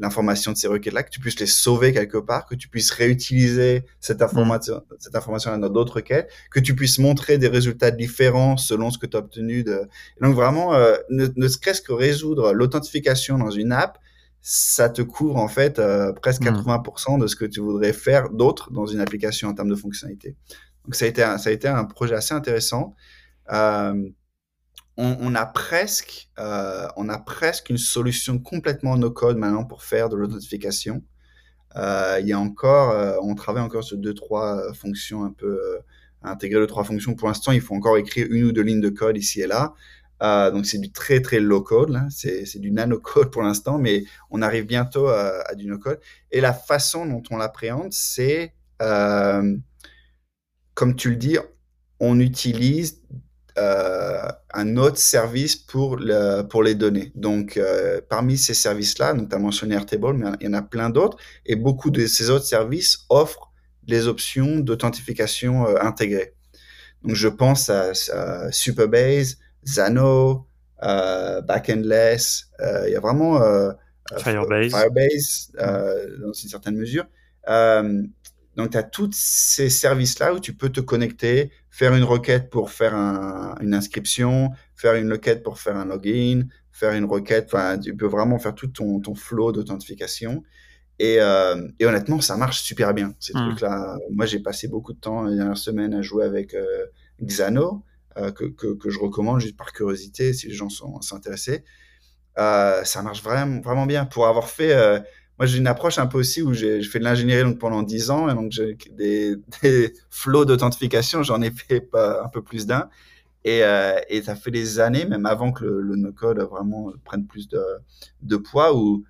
l'information de ces requêtes-là, que tu puisses les sauver quelque part, que tu puisses réutiliser cette information, cette information dans d'autres requêtes, que tu puisses montrer des résultats différents selon ce que tu as obtenu. De... donc vraiment, euh, ne, ne serait-ce que résoudre l'authentification dans une app, ça te couvre en fait euh, presque 80% mmh. de ce que tu voudrais faire d'autre dans une application en termes de fonctionnalité. Donc ça a été un, ça a été un projet assez intéressant. Euh, on, a presque, euh, on a presque une solution complètement no code maintenant pour faire de l'authentification. il y a encore, on travaille encore sur deux trois fonctions un peu intégrer deux trois fonctions. Pour l'instant, il faut encore écrire une ou deux lignes de code ici et là. Euh, donc c'est du très très low code, c'est du nano code pour l'instant, mais on arrive bientôt à, du no code. Et la façon dont on l'appréhende, c'est, euh, comme tu le dis, on utilise euh, un autre service pour, le, pour les données. Donc parmi ces services-là, notamment mentionné Airtable, mais il y en a plein d'autres, et beaucoup de ces autres services offrent les options d'authentification intégrées. Donc je pense à, à Superbase, Zano, euh, Backendless, euh, il y a vraiment euh, Firebase, Firebase dans une certaine mesure. Donc, tu as tous ces services-là où tu peux te connecter, faire une requête pour faire une inscription, faire une requête pour faire un login, faire une requête. Enfin, tu peux vraiment faire tout ton, ton flow d'authentification. Et, et, honnêtement, ça marche super bien, ces hmm. trucs-là. Moi, j'ai passé beaucoup de temps la dernière semaine à jouer avec Xano. Euh, que, que, je recommande juste par curiosité si les gens sont, intéressés. Euh, ça marche vraiment, vraiment bien. Pour avoir fait, euh, moi j'ai une approche un peu aussi où j'ai fait de l'ingénierie donc pendant 10 ans et donc j'ai des, des flots d'authentification, j'en ai fait un peu plus d'un. Et, et, ça fait des années, même avant que le, no-code vraiment prenne plus de, poids, où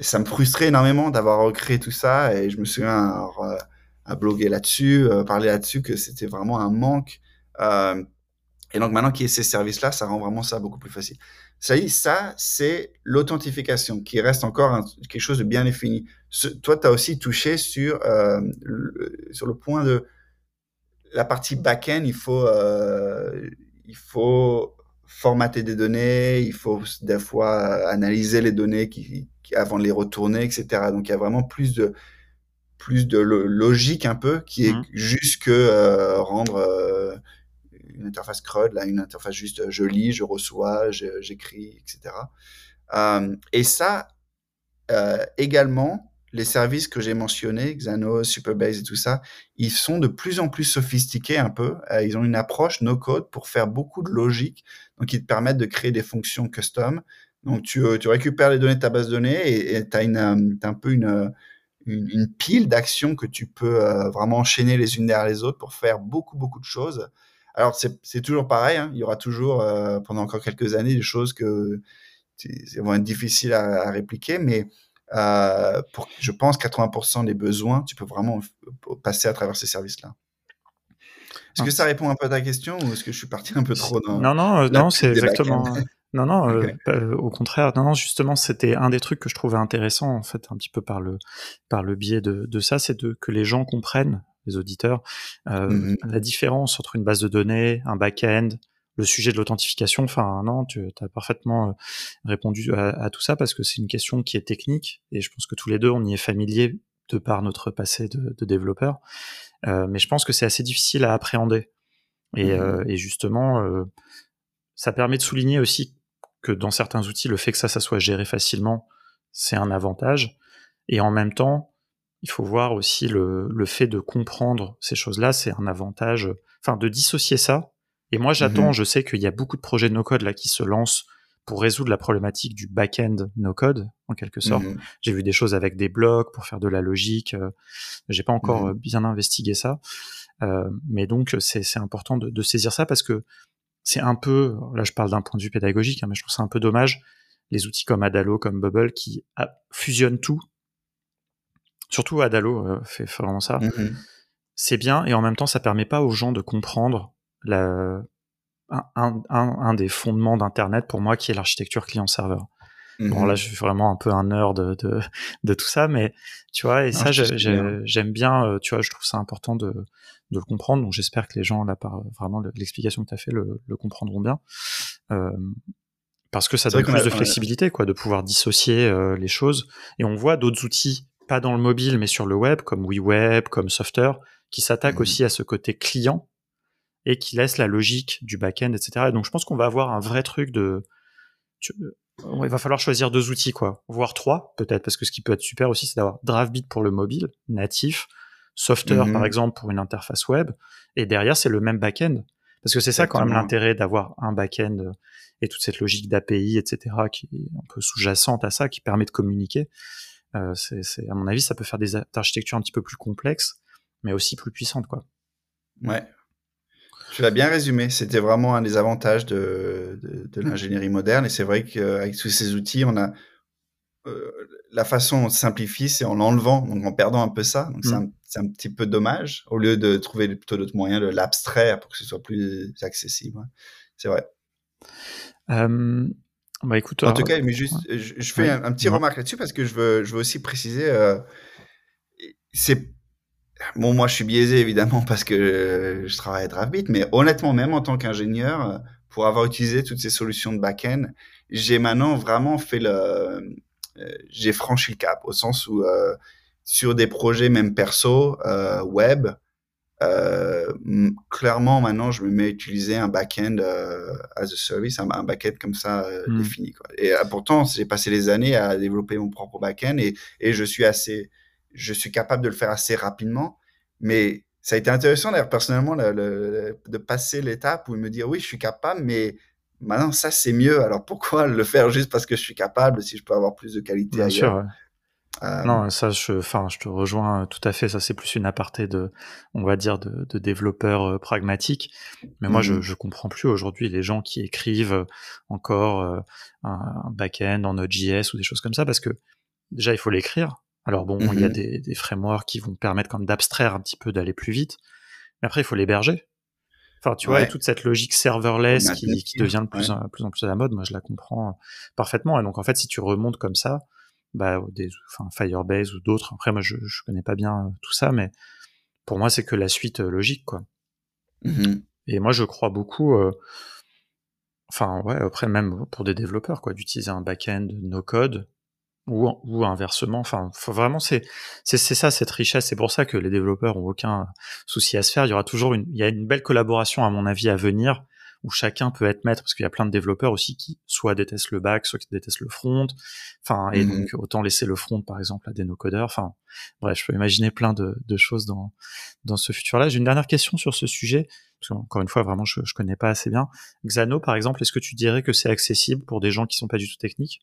ça me frustrait énormément d'avoir recréé tout ça. Et je me souviens avoir, à bloguer là-dessus, parler là-dessus, que c'était vraiment un manque. Euh, et donc maintenant qu'il y a ces services-là, ça rend vraiment ça beaucoup plus facile. Ça y est, ça, c'est l'authentification qui reste encore quelque chose de bien défini. toi, tu as aussi touché sur, euh, le, sur le point de la partie back-end. Il faut, euh, il faut formater des données, il faut des fois analyser les données qui, avant de les retourner, etc. Donc il y a vraiment plus de plus de logique un peu qui est mmh. juste que euh, rendre une interface CRUD, là, une interface juste euh, je lis, je reçois, j'écris, etc. Euh, et ça, euh, également, les services que j'ai mentionnés, Xano, Superbase et tout ça, ils sont de plus en plus sophistiqués un peu. ils ont une approche no-code pour faire beaucoup de logique. Donc, ils te permettent de créer des fonctions custom. Donc, tu, récupères les données de ta base de données et tu as, un peu une, une pile d'actions que tu peux vraiment enchaîner les unes derrière les autres pour faire beaucoup, beaucoup de choses. Alors, c'est toujours pareil. Hein. Il y aura toujours, euh, pendant encore quelques années, des choses que vont être difficiles à, répliquer, mais euh, pour, je pense, 80% des besoins, tu peux vraiment passer à travers ces services-là. Est-ce que ça répond un peu à ta question ou est-ce que je suis parti un peu trop dans Non, non, euh, non, c'est exactement. Non, non, au contraire, non, non, justement, c'était un des trucs que je trouvais intéressant, en fait, un petit peu par le, par le biais de, de ça, c'est que les gens comprennent les auditeurs, euh, mmh la différence entre une base de données, un back-end, le sujet de l'authentification. Enfin, non, tu as parfaitement euh, répondu à, tout ça parce que c'est une question qui est technique et je pense que tous les deux, on y est familier de par notre passé de, de développeur. mais je pense que c'est assez difficile à appréhender. Et, mmh et justement, ça permet de souligner aussi que dans certains outils, le fait que ça, ça soit géré facilement, c'est un avantage. Et en même temps, il faut voir aussi le, le fait de comprendre ces choses-là, c'est un avantage. Enfin, de dissocier ça. Et moi, j'attends, mmh je sais qu'il y a beaucoup de projets de no-code là qui se lancent pour résoudre la problématique du back-end no-code, en quelque sorte. Mmh J'ai vu des choses avec des blocs pour faire de la logique. Euh, J'ai pas encore mmh bien investigué ça. Euh, mais donc, c'est important de, de, saisir ça parce que c'est un peu, là je parle d'un point de vue pédagogique, hein, mais je trouve ça un peu dommage, les outils comme Adalo, comme Bubble, qui fusionnent tout. Surtout Adalo euh, fait vraiment ça. Mm-hmm. C'est bien, et en même temps, ça permet pas aux gens de comprendre la, un, un, des fondements d'Internet pour moi, qui est l'architecture client-serveur. Bon, là, je suis vraiment un peu un nerd de, de, de tout ça, mais tu vois, et ça, j'aime bien, euh, tu vois, je trouve ça important de, de le comprendre. Donc, j'espère que les gens, là, par vraiment l'explication que tu as fait, le, le, comprendront bien. Euh, parce que ça donne plus de flexibilité, quoi, de pouvoir dissocier euh, les choses. Et on voit d'autres outils, pas dans le mobile, mais sur le web, comme WeWeb, comme Softer, qui s'attaquent mm-hmm. aussi à ce côté client et qui laissent la logique du back-end, etc. Et donc, je pense qu'on va avoir un vrai truc de, il va falloir choisir deux outils, quoi, voire trois peut-être, parce que ce qui peut être super aussi, c'est d'avoir DraftBeat pour le mobile natif, Softer par mhm. exemple pour une interface web, et derrière c'est le même back-end, parce que c'est ça quand même l'intérêt d'avoir un back-end et toute cette logique d'API, etc., qui est un peu sous-jacente à ça, qui permet de communiquer. Euh, c'est, à mon avis, ça peut faire des architectures un petit peu plus complexes, mais aussi plus puissantes, quoi. Ouais, tu l'as bien résumé. C'était vraiment un des avantages de, de, l'ingénierie moderne. Et c'est vrai qu'avec tous ces outils, on a euh, la façon dont on simplifie, c'est en enlevant, donc en perdant un peu ça. Donc c'est mm. un, un, petit peu dommage, au lieu de trouver plutôt d'autres moyens de l'abstraire pour que ce soit plus accessible. C'est vrai. Euh, bah écoute, en tout cas, mais juste, je, fais un, petit remarque là-dessus parce que je veux, je veux aussi préciser, euh, c'est Bon, moi, je suis biaisé évidemment parce que je travaille à DraftBeat, mais honnêtement, même en tant qu'ingénieur, pour avoir utilisé toutes ces solutions de back-end, j'ai maintenant vraiment fait le, euh, j'ai franchi le cap au sens où euh, sur des projets même perso euh, web, euh, clairement maintenant je me mets à utiliser un back-end euh, as a service, un, back-end comme ça mmh. défini. Quoi. Et pourtant, j'ai passé les années à développer mon propre back-end et, et je suis assez je suis capable de le faire assez rapidement. Mais ça a été intéressant, d'ailleurs, personnellement, de passer l'étape où il me dit oui, je suis capable, mais maintenant, ça, c'est mieux. Alors pourquoi le faire juste parce que je suis capable si je peux avoir plus de qualité Bien Sûr, euh, Non, ça, je, enfin, je te rejoins tout à fait. Ça, c'est plus une aparté de, on va dire, de, de développeurs euh, pragmatiques. Mais moi, je, mmh je comprends plus aujourd'hui les gens qui écrivent encore euh, un, un back-end en Node.js ou des choses comme ça parce que déjà, il faut l'écrire. Alors bon, il y a mmh des, frameworks qui vont permettre comme d'abstraire un petit peu, d'aller plus vite. Mais après, il faut l'héberger. Enfin, tu vois, toute cette logique serverless qui, devient de plus, en, plus en plus à la mode, moi je la comprends parfaitement. Et donc en fait, si tu remontes comme ça, bah, des, enfin, Firebase ou d'autres, après moi je, je connais pas bien euh, tout ça, mais pour moi c'est que la suite euh, logique, quoi. Mmh Et moi je crois beaucoup, enfin ouais, après même pour des développeurs, quoi, d'utiliser un back-end no code ou, ou inversement. Enfin, vraiment c'est c'est ça cette richesse. C'est pour ça que les développeurs ont aucun souci à se faire. Il y aura toujours une il y a une belle collaboration à mon avis à venir où chacun peut être maître parce qu'il y a plein de développeurs aussi qui soit détestent le back, soit qui détestent le front. Enfin, et mmh donc autant laisser le front par exemple à des no-codeurs. Enfin, bref, je peux imaginer plein de, de choses dans dans ce futur-là. J'ai une dernière question sur ce sujet parce qu'encore une fois, vraiment, je, je connais pas assez bien. Xano, par exemple, est-ce que tu dirais que c'est accessible pour des gens qui sont pas du tout techniques?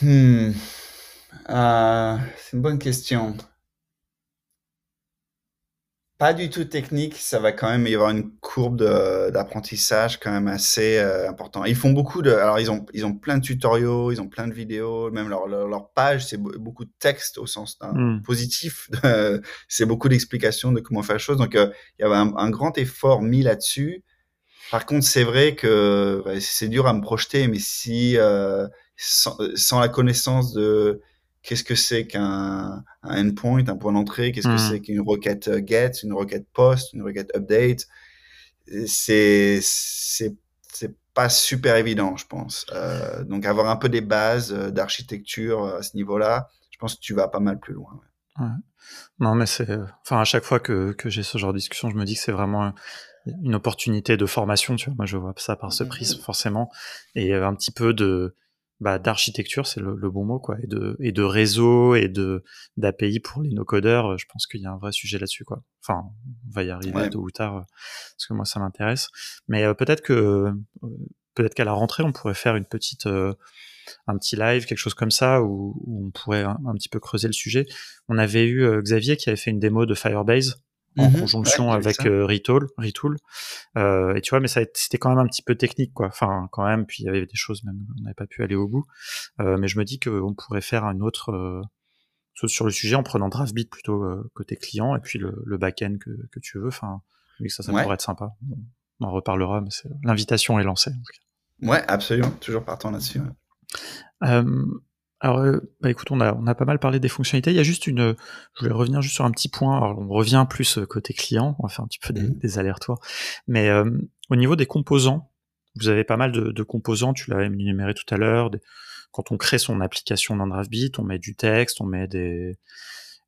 Hmm. Euh, c'est une bonne question. Pas du tout technique, ça va quand même y avoir une courbe d'apprentissage quand même assez euh, important. Ils font beaucoup de, alors ils ont ils ont plein de tutoriaux, ils ont plein de vidéos, même leur leur, page c'est beaucoup de texte au sens hmm. positif. c'est beaucoup d'explications de comment faire les choses. Donc euh, il y avait un, grand effort mis là-dessus. Par contre, c'est vrai que c'est dur à me projeter, mais si euh, sans, la connaissance de qu'est-ce que c'est qu'un endpoint, un point d'entrée, qu'est-ce que hmm. c'est qu'une requête euh, get, une requête post, une requête update, c'est pas super évident, je pense. Euh, donc avoir un peu des bases d'architecture à ce niveau-là, je pense que tu vas pas mal plus loin. Non, mais c'est, enfin, à chaque fois que, que j'ai ce genre de discussion, je me dis que c'est vraiment une opportunité de formation, tu vois. Moi, je vois ça par ce mmh prisme, forcément. Et un petit peu de, bah, d'architecture, c'est le, bon mot, quoi, et de, et de réseau et de, d'API pour les no-codeurs. Je pense qu'il y a un vrai sujet là-dessus, quoi. Enfin, on va y arriver tôt ou tard, parce que moi, ça m'intéresse. Mais euh, peut-être que, euh, peut-être qu'à la rentrée, on pourrait faire une petite, euh, un petit live, quelque chose comme ça, où, on pourrait un, petit peu creuser le sujet. On avait eu Xavier qui avait fait une démo de Firebase en mmh conjonction avec euh, Retool, Retool. Euh, et tu vois, mais ça c'était quand même un petit peu technique, quoi. Enfin, quand même. Puis il y avait des choses même on n'avait pas pu aller au bout. Euh, mais je me dis qu'on pourrait faire un autre euh, sur le sujet en prenant Draftbeat plutôt euh, côté client et puis le, le back-end que, que tu veux. Enfin, oui, ça, ça pourrait être sympa. On en reparlera, mais l'invitation est lancée. En tout cas. Ouais, absolument. Toujours partant là-dessus. Euh, alors, euh, bah écoute, on a, on a pas mal parlé des fonctionnalités. Il y a juste une, je voulais revenir juste sur un petit point. Alors, on revient plus euh, côté client, on va faire un petit peu des, mmh. des allers-retours. Mais euh, au niveau des composants, vous avez pas mal de, de composants. Tu l'as énuméré tout à l'heure. Quand on crée son application dans DraftBeat, on met du texte, on met des.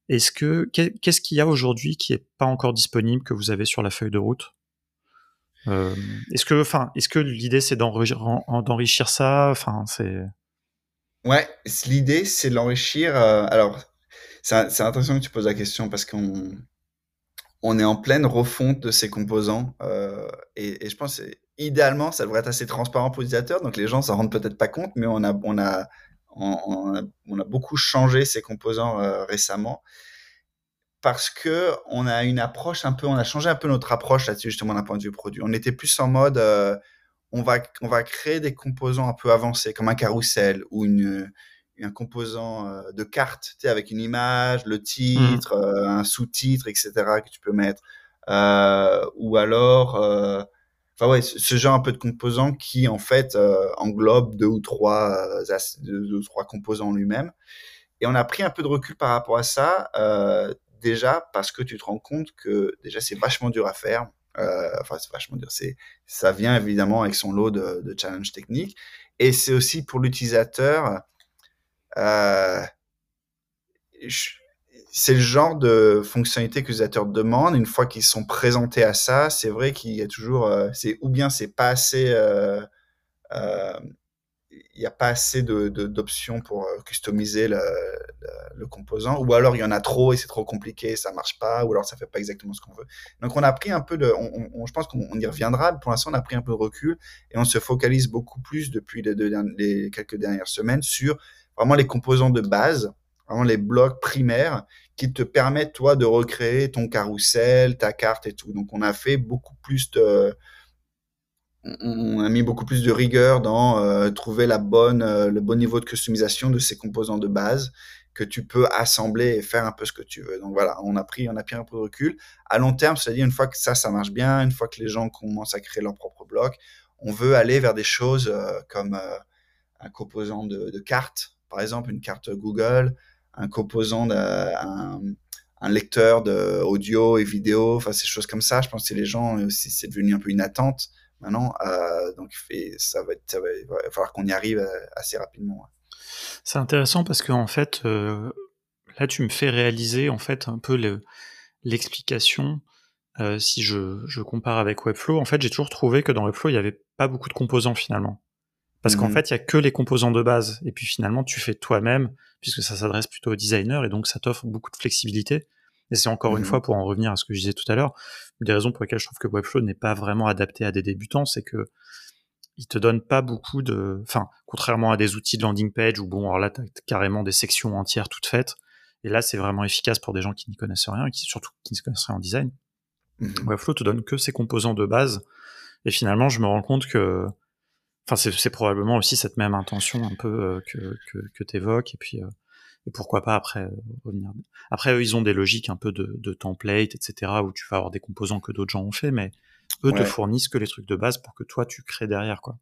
Est-ce que qu'est-ce qu'il y a aujourd'hui qui est pas encore disponible que vous avez sur la feuille de route? Euh, Est-ce que, enfin, est-ce que l'idée c'est d'enrichir ça? Enfin, c'est Ouais, l'idée, c'est de l'enrichir. Euh, alors, c'est intéressant que tu poses la question parce qu'on on est en pleine refonte de ces composants euh, et, je pense idéalement ça devrait être assez transparent pour l'utilisateur donc les gens s'en rendent peut-être pas compte mais on a beaucoup changé ces composants euh, récemment parce que on a une approche un peu on a changé un peu notre approche là-dessus justement d'un point de vue produit on était plus en mode on va, on va créer des composants un peu avancés, comme un carrousel ou une, un composant euh, de carte, tu sais, avec une image, le titre, mmh. euh, un sous-titre, etc., que tu peux mettre. Euh, ou alors, enfin ouais, ce genre un peu de composants qui, en fait, englobe deux ou trois, deux, ou trois composants lui-même. Et on a pris un peu de recul par rapport à ça, déjà parce que tu te rends compte que déjà c'est vachement dur à faire. Euh, enfin, c'est vachement dire, c'est, ça vient évidemment avec son lot de, challenges techniques. Et c'est aussi pour l'utilisateur, euh, c'est le genre de fonctionnalité que l'utilisateur demande. Une fois qu'ils sont présentés à ça, c'est vrai qu'il y a toujours, euh, c'est ou bien c'est pas assez il n'y a pas assez d'options de, pour euh, customiser le, le, composant, ou alors il y en a trop et c'est trop compliqué, ça marche pas, ou alors ça fait pas exactement ce qu'on veut. Donc on a pris un peu de, on, je pense qu'on y reviendra, pour l'instant on a pris un peu de recul et on se focalise beaucoup plus depuis les, les quelques dernières semaines sur vraiment les composants de base, vraiment les blocs primaires qui te permettent toi de recréer ton carrousel, ta carte et tout. Donc on a fait beaucoup plus de on a mis beaucoup plus de rigueur dans euh, trouver la bonne, euh, le bon niveau de customisation de ces composants de base que tu peux assembler et faire un peu ce que tu veux. Donc voilà, on a pris, on a pris un peu de recul. À long terme, c'est-à-dire une fois que ça, ça marche bien, une fois que les gens commencent à créer leur propre bloc, on veut aller vers des choses euh, comme un composant de, carte, par exemple une carte Google, un composant d'un un lecteur de audio et vidéo, enfin ces choses comme ça. Je pense que les gens, c'est devenu un peu une attente maintenant. Euh, donc, ça va, ça va, il va falloir qu'on y arrive euh, assez rapidement. C'est intéressant parce qu'en fait, euh, là, tu me fais réaliser en fait un peu l'explication. si je, je, compare avec Webflow, en fait, j'ai toujours trouvé que dans Webflow, il n'y avait pas beaucoup de composants finalement. Parce qu'en mmh fait, il y a que les composants de base. Et puis finalement, tu fais toi-même, puisque ça s'adresse plutôt aux designers, et donc ça t'offre beaucoup de flexibilité. Et c'est encore une mmh fois pour en revenir à ce que je disais tout à l'heure, une des raisons pour lesquelles je trouve que Webflow n'est pas vraiment adapté à des débutants, c'est que il te donne pas beaucoup de, enfin, contrairement à des outils de landing page où bon, alors là, t'as carrément des sections entières toutes faites. Et là, c'est vraiment efficace pour des gens qui n'y connaissent rien et qui, surtout, qui ne connaissent rien en design. Mmh Webflow te donne que ses composants de base. Et finalement, je me rends compte que, enfin, c'est probablement aussi cette même intention un peu euh, que, que, que t'évoques. Et puis, euh, et pourquoi pas après euh, revenir. Après, eux, ils ont des logiques un peu de, de template, etc., où tu vas avoir des composants que d'autres gens ont fait, mais eux te fournissent que les trucs de base pour que toi, tu crées derrière, quoi.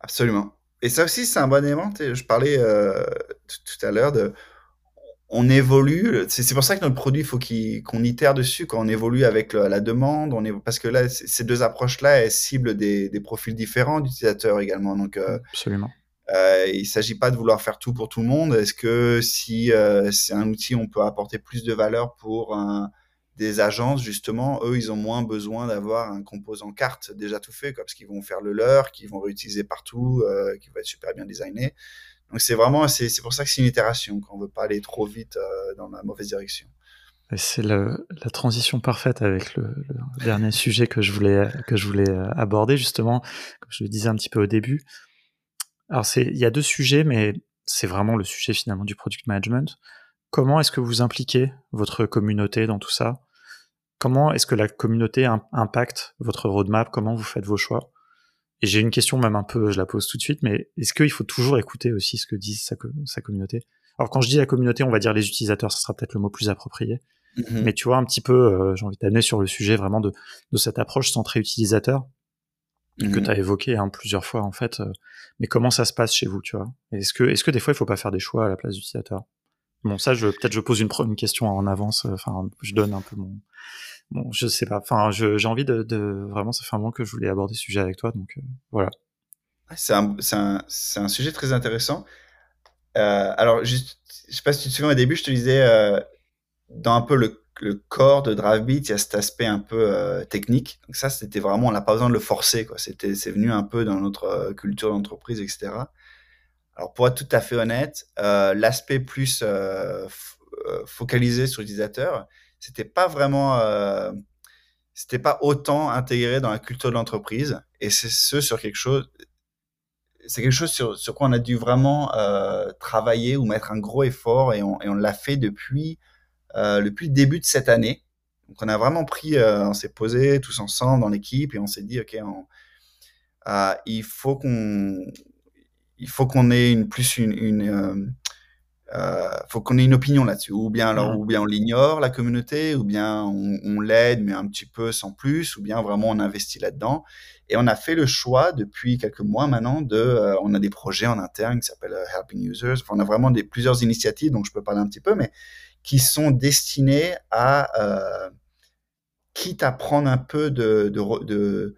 Absolument. Et ça aussi, c'est un bon élément. Je parlais euh, tout à l'heure de. On évolue. C'est pour ça que notre produit, il faut qu'on itère dessus quand on évolue avec la demande. On est, parce que là, ces deux approches-là, elles ciblent des, des profils différents d'utilisateurs également. Donc, euh, Absolument Euh, il ne s'agit pas de vouloir faire tout pour tout le monde. Est-ce que si euh, c'est un outil, on peut apporter plus de valeur pour des agences, justement, eux, ils ont moins besoin d'avoir un composant carte déjà tout fait, quoi, parce qu'ils vont faire le leur, qu'ils vont réutiliser partout, euh, qui va être super bien designé. Donc c'est vraiment, c'est pour ça que c'est une itération, qu'on veut pas aller trop vite euh, dans la mauvaise direction. C'est la transition parfaite avec le, le, dernier sujet que je voulais que je voulais aborder justement, comme je le disais un petit peu au début. Alors il y a deux sujets, mais c'est vraiment le sujet finalement du product management. Comment est-ce que vous impliquez votre communauté dans tout ça? Comment est-ce que la communauté impacte votre roadmap? Comment vous faites vos choix? Et j'ai une question même un peu, je la pose tout de suite, mais est-ce qu'il faut toujours écouter aussi ce que dit sa, sa, communauté? Alors quand je dis la communauté, on va dire les utilisateurs, ce sera peut-être le mot plus approprié. Mm-hmm. Mais tu vois un petit peu, euh, j'ai envie d'amener sur le sujet vraiment de, de cette approche centrée utilisateur que mm-hmm. tu as évoqué hein, plusieurs fois en fait. Euh, mais comment ça se passe chez vous, tu vois? Est-ce que, est-ce que des fois il faut pas faire des choix à la place d'utilisateur? Bon, ça, je, peut-être je pose une, une question en avance. Euh, enfin, je donne un peu mon, bon, je sais pas. Enfin, j'ai envie de, de, vraiment, ça fait un moment que je voulais aborder ce sujet avec toi, donc euh, voilà. C'est un, un, un, sujet très intéressant. Euh, alors, juste, je sais pas si tu te souviens au début, je te disais, euh, dans un peu le, le corps de Draftbeat, il y a cet aspect un peu euh, technique. Donc ça, c'était vraiment, on n'a pas besoin de le forcer. C'était, c'est venu un peu dans notre euh, culture d'entreprise, etc. Alors, pour être tout à fait honnête, euh, l'aspect plus euh, euh, focalisé sur l'utilisateur, c'était pas vraiment, euh, c'était pas autant intégré dans la culture de l'entreprise. Et c'est ce sur quelque chose, c'est quelque chose sur, sur, quoi on a dû vraiment travailler ou mettre un gros effort et on, et on l'a fait depuis, depuis le début de cette année. Donc on a vraiment pris, on s'est posé tous ensemble dans l'équipe et on s'est dit, ok, on, il faut qu'on il faut qu'on ait une plus une, une euh, euh, faut qu'on ait une opinion là-dessus. Ou bien alors, mmh. ou bien on l'ignore la communauté, ou bien on, on l'aide mais un petit peu sans plus, ou bien vraiment on investit là-dedans. Et on a fait le choix depuis quelques mois maintenant de, euh, on a des projets en interne qui s'appellent euh, Helping Users. Enfin, on a vraiment des plusieurs initiatives dont je peux parler un petit peu, mais qui sont destinées à euh, quitte à prendre un peu de, de,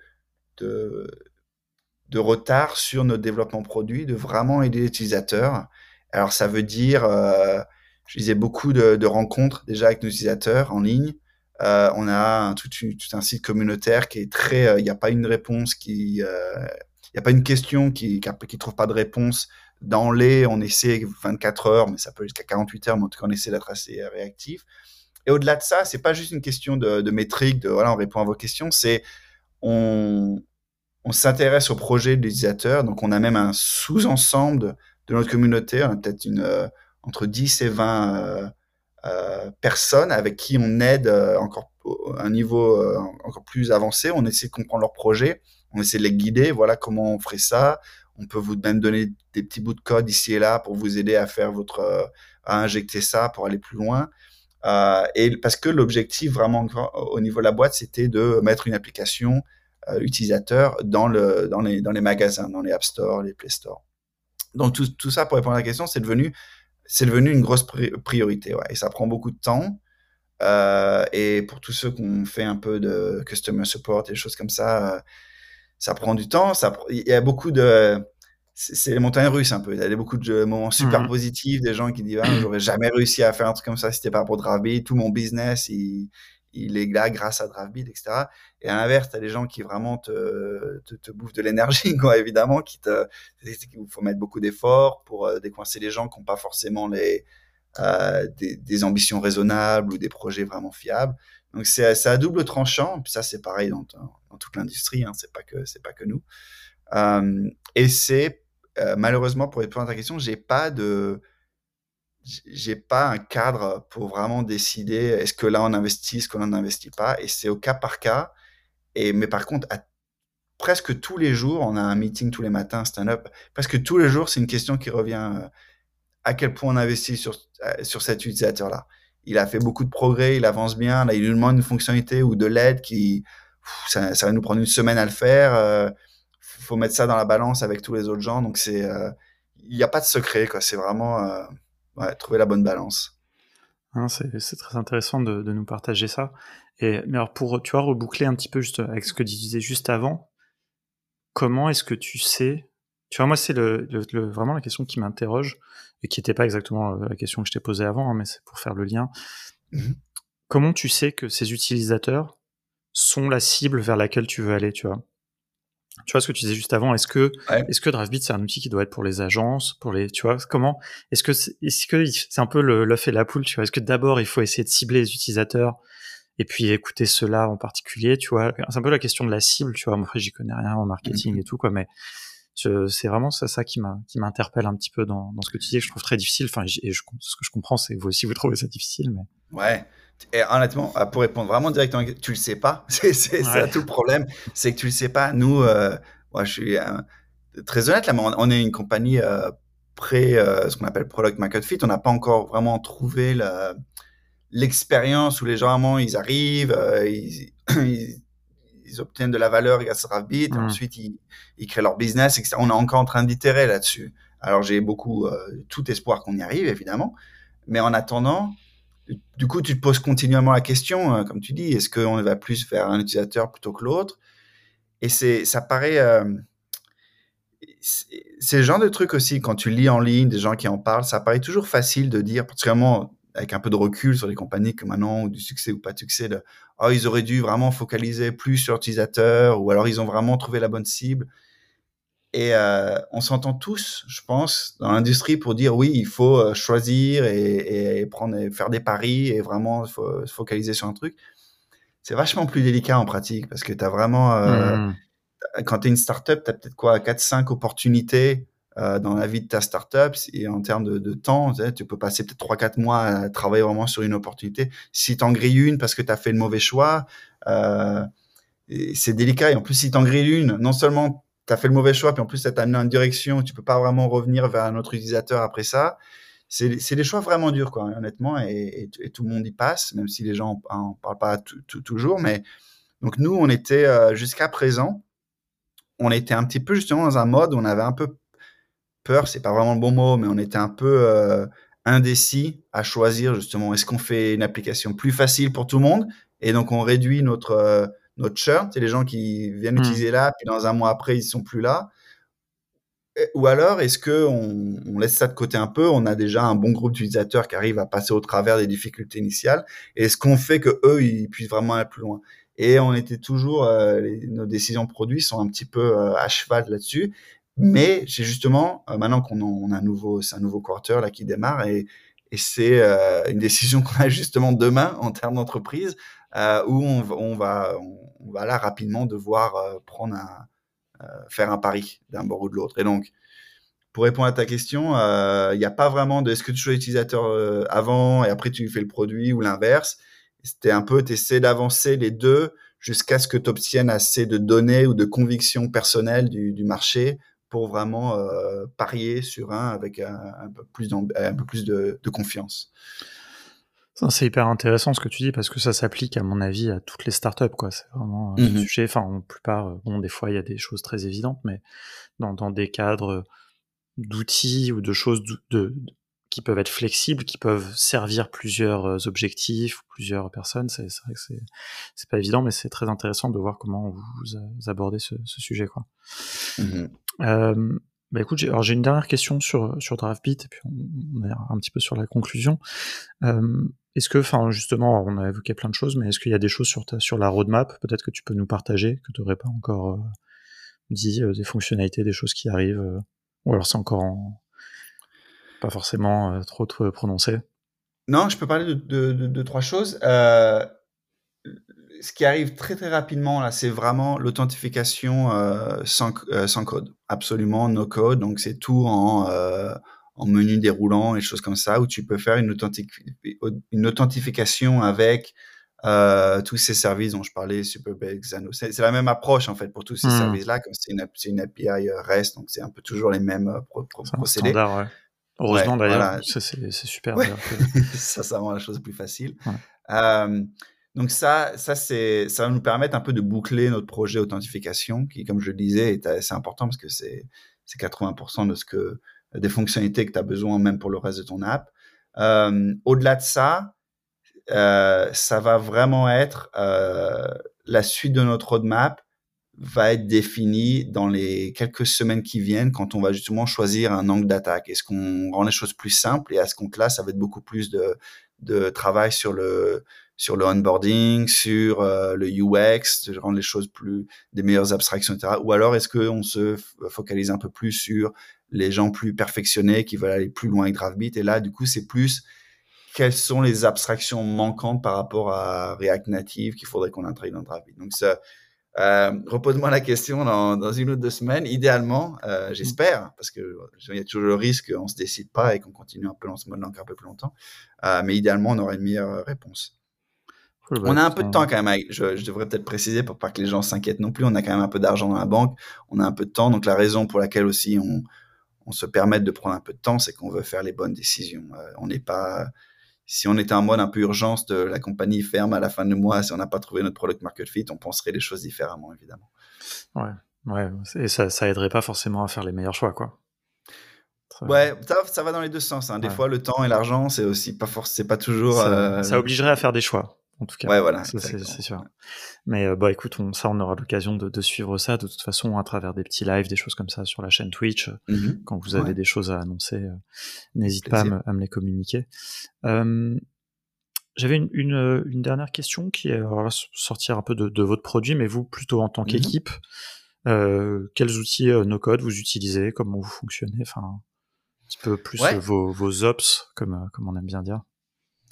de, retard sur notre développement produit, de vraiment aider l'utilisateur. Alors ça veut dire, euh, je disais beaucoup de, rencontres déjà avec nos utilisateurs en ligne. Euh, on a tout, un site communautaire qui est très, il n'y a pas une réponse qui, il n'y a pas une question qui, qui trouve pas de réponse dans les, on essaie 24 heures, mais ça peut jusqu'à 48 heures, mais en tout cas on essaie d'être assez réactif. Et au-delà de ça, c'est pas juste une question de, de métrique, de voilà, on répond à vos questions, c'est on, on s'intéresse au projet de l'utilisateur. Donc, on a même un sous-ensemble de, notre communauté. On a peut-être une, euh, entre 10 et 20 euh, euh, personnes avec qui on aide euh, encore un niveau euh, encore plus avancé. On essaie de comprendre leur projet. On essaie de les guider. Voilà comment on ferait ça. On peut vous même donner des petits bouts de code ici et là pour vous aider à faire votre, à injecter ça pour aller plus loin. Euh, et parce que l'objectif vraiment au niveau de la boîte, c'était de mettre une application euh, utilisateurs dans, le, dans, les, dans les magasins, dans les App Store, les Play Store. Donc tout, tout ça, pour répondre à la question, c'est devenu, c'est devenu une grosse priorité. Et ça prend beaucoup de temps. Euh, et pour tous ceux qui ont fait un peu de customer support et des choses comme ça, euh, ça prend du temps. Ça, il y a beaucoup de, c'est les montagnes russes un peu. Il y a beaucoup de moments super mmh. positifs, des gens qui disent ah, j'aurais jamais réussi à faire un truc comme ça si c'était pas pour Drabi. Tout mon business, il, il est là grâce à Draftbeat, etc. Et à l'inverse, tu as des gens qui vraiment te, te, te bouffent de l'énergie, quoi, évidemment, qui te, il faut mettre beaucoup d'efforts pour euh, décoincer les gens qui n'ont pas forcément les, euh, des, des, ambitions raisonnables ou des projets vraiment fiables. Donc c'est à double tranchant. Puis ça, c'est pareil dans, dans, toute l'industrie. Hein, c'est pas que pas que nous. Euh, et c'est euh, malheureusement pour répondre à ta question, j'ai pas de j'ai pas un cadre pour vraiment décider est-ce que là on investit, est-ce qu'on n'investit pas, et c'est au cas par cas. Et mais par contre, presque tous les jours, on a un meeting tous les matins, stand-up. Presque tous les jours, c'est une question qui revient euh, à quel point on investit sur euh, sur cet utilisateur-là. Il a fait beaucoup de progrès, il avance bien, là il nous demande une fonctionnalité ou de l'aide qui ça, va nous prendre une semaine à le faire. Euh, faut mettre ça dans la balance avec tous les autres gens, donc c'est euh, il n'y a pas de secret quoi. C'est vraiment euh, trouver la bonne balance. Hein, c'est très intéressant de, de, nous partager ça. Et mais alors pour tu vois reboucler un petit peu juste avec ce que tu disais juste avant, comment est-ce que tu sais? Tu vois, moi, c'est le, vraiment la question qui m'interroge et qui n'était pas exactement la question que je t'ai posée avant, hein, mais c'est pour faire le lien. Mmh Comment tu sais que ces utilisateurs sont la cible vers laquelle tu veux aller, tu vois? Tu vois ce que tu disais juste avant est-ce que est-ce que DriveBit c'est un outil qui doit être pour les agences pour les tu vois comment est-ce que c'est, est-ce que c'est un peu l'œuf et la poule tu vois? Est-ce que d'abord il faut essayer de cibler les utilisateurs et puis écouter cela en particulier tu vois? C'est un peu la question de la cible tu vois. Moi j'y connais rien en marketing mmh et tout quoi mais c'est vraiment ça, ça qui m'interpelle un petit peu dans, dans, ce que tu dis que je trouve très difficile enfin et je, ce que je comprends c'est que vous aussi vous trouvez ça difficile mais ouais et honnêtement, euh, pour répondre vraiment directement, tu le sais pas. C'est ça tout le problème, c'est que tu le sais pas. Nous, euh, moi, je suis euh, très honnête là, mais on, est une compagnie près ce qu'on appelle product market fit. On n'a pas encore vraiment trouvé l'expérience où les gens vraiment ils arrivent, ils, ils, obtiennent de la valeur grâce à Rabbit, mmh. ensuite ils, ils, créent leur business. Etc. On est encore en train d'itérer là-dessus. Alors j'ai beaucoup tout espoir qu'on y arrive évidemment, mais en attendant du coup, tu te poses continuellement la question, euh, comme tu dis, est-ce qu'on va plus vers un utilisateur plutôt que l'autre? Et c'est, ça paraît, euh, c'est le genre de truc aussi quand tu lis en ligne des gens qui en parlent, ça paraît toujours facile de dire, particulièrement avec un peu de recul sur les compagnies que maintenant ou du succès ou pas de succès, de oh ils auraient dû vraiment focaliser plus sur l'utilisateur ou alors ils ont vraiment trouvé la bonne cible. Et euh, on s'entend tous, je pense, dans l'industrie pour dire oui, il faut euh, choisir et, et prendre, et faire des paris et vraiment faut, se focaliser sur un truc. C'est vachement plus délicat en pratique parce que tu as vraiment, euh, mmh. quand tu es une startup, tu as peut-être quoi, 4-5 opportunités euh, dans la vie de ta startup et en termes de, temps, tu, peux passer peut-être 3-4 mois à travailler vraiment sur une opportunité. Si tu en grilles une parce que tu as fait le mauvais choix, euh, c'est délicat. Et en plus, si tu en grilles une, non seulement tu as fait le mauvais choix, puis en plus, ça t'a amené en une direction, tu peux pas vraiment revenir vers un autre utilisateur après ça. C'est des choix vraiment durs, quoi, honnêtement, et, tout le monde y passe, même si les gens en, parlent pas toujours. Mais donc nous, on était euh, jusqu'à présent, on était un petit peu justement dans un mode où on avait un peu peur, c'est pas vraiment le bon mot, mais on était un peu euh, indécis à choisir justement. Est-ce qu'on fait une application plus facile pour tout le monde? Et donc on réduit notre euh, notre churn, c'est les gens qui viennent mmh. utiliser là, puis dans un mois après, ils sont plus là. Ou alors, est-ce que on, laisse ça de côté un peu? On a déjà un bon groupe d'utilisateurs qui arrivent à passer au travers des difficultés initiales. Et est-ce qu'on fait que eux, ils puissent vraiment aller plus loin? Et on était toujours, euh, nos décisions produits sont un petit peu euh, à cheval là-dessus. Mais j'ai justement, euh, maintenant qu'on on a un nouveau, c'est un nouveau quarter là qui démarre et, et c'est une décision qu'on a justement demain en termes d'entreprise euh, où on, on, va, on, va là rapidement devoir euh, prendre un, euh, faire un pari d'un bord ou de l'autre. Et donc, pour répondre à ta question, il n'y a pas vraiment de est-ce que tu choisis l'utilisateur avant et après tu fais le produit ou l'inverse? C'était un peu, tu essaies d'avancer les deux jusqu'à ce que tu obtiennes assez de données ou de convictions personnelles du, du marché pour vraiment euh, parier sur un avec un, un peu plus, un peu plus de, de confiance. C'est hyper intéressant ce que tu dis parce que ça s'applique à mon avis à toutes les startups quoi. C'est vraiment un mmh sujet. Enfin, en plupart, euh, bon, des fois il y a des choses très évidentes, mais dans, dans des cadres d'outils ou de choses de, qui peuvent être flexibles, qui peuvent servir plusieurs euh, objectifs, plusieurs personnes, c'est vrai que c'est pas évident, mais c'est très intéressant de voir comment vous, abordez ce, ce sujet quoi. Mmh euh, bah écoute, j'ai, alors j'ai une dernière question sur sur DraftBeat et puis on, est un petit peu sur la conclusion. Euh, est-ce que, enfin justement, on a évoqué plein de choses, mais est-ce qu'il y a des choses sur ta, sur la roadmap, peut-être que tu peux nous partager, que tu n'aurais pas encore euh, dit, euh, des fonctionnalités, des choses qui arrivent, euh, ou alors c'est encore pas forcément trop, trop prononcé? Non, je peux parler de, de, de trois choses. Ce qui arrive très très rapidement là, c'est vraiment l'authentification euh, sans, euh, sans code, absolument no code. Donc c'est tout en, euh, en menu déroulant et choses comme ça où tu peux faire une, authentic une authentification avec euh, tous ces services dont je parlais, Superbase, Xano. C'est la même approche en fait pour tous ces hmm. services-là, comme c'est une, une, API REST, donc c'est un peu toujours les mêmes pro procédés. Standard, ouais. Heureusement d'ailleurs, c'est super. ça, ça rend la chose plus facile. Donc ça, ça c'est, ça va nous permettre un peu de boucler notre projet authentification, qui, comme je le disais, est assez important parce que c'est, c'est 80% de ce que des fonctionnalités que tu as besoin même pour le reste de ton app. Euh, au-delà de ça, euh, ça va vraiment être euh, la suite de notre roadmap va être défini dans les quelques semaines qui viennent quand on va justement choisir un angle d'attaque. Est-ce qu'on rend les choses plus simples et à ce compte-là, ça va être beaucoup plus de, de travail sur le sur le onboarding, sur euh, le UX, de rendre les choses plus des meilleures abstractions, etc. Ou alors est-ce qu'on se focalise un peu plus sur les gens plus perfectionnés qui veulent aller plus loin avec DraftBeat Et là, du coup, c'est plus quelles sont les abstractions manquantes par rapport à React Native qu'il faudrait qu'on intègre dans DraftBeat. Donc ça, euh, repose-moi la question dans, dans, une ou deux semaines, idéalement, euh, j'espère, parce que il y a toujours le risque qu'on se décide pas et qu'on continue un peu dans ce mode encore un peu plus longtemps. Euh, mais idéalement, on aurait une meilleure réponse. On a un peu de temps quand même. Je, je devrais peut-être préciser pour pas que les gens s'inquiètent non plus. On a quand même un peu d'argent dans la banque. On a un peu de temps. Donc la raison pour laquelle aussi on, on se permet de prendre un peu de temps, c'est qu'on veut faire les bonnes décisions. Euh, on n'est pas si on était en mode un peu urgence de la compagnie ferme à la fin du mois, si on n'a pas trouvé notre product market fit, on penserait les choses différemment, évidemment. Ouais, ouais, et ça, ça aiderait pas forcément à faire les meilleurs choix, quoi. Ouais, ça, ça va dans les deux sens. Hein. Des fois, le temps et l'argent, c'est aussi pas forcément, c'est pas toujours. Ça, euh, ça, obligerait à faire des choix en tout cas. Ouais, voilà. C'est sûr. Mais euh, bah écoute, on, ça, on aura l'occasion de, de, suivre ça de toute façon à travers des petits lives, des choses comme ça sur la chaîne Twitch. Mm-hmm. Quand vous avez ouais. des choses à annoncer, euh, n'hésite pas à me, à me, les communiquer. Euh, J'avais une, une, une, dernière question qui est alors, sortir un peu de, de, votre produit, mais vous plutôt en tant Mm-hmm. qu'équipe, euh, quels outils euh, no code vous utilisez, comment vous fonctionnez, enfin un petit peu plus ouais. vos, vos ops, comme, comme on aime bien dire.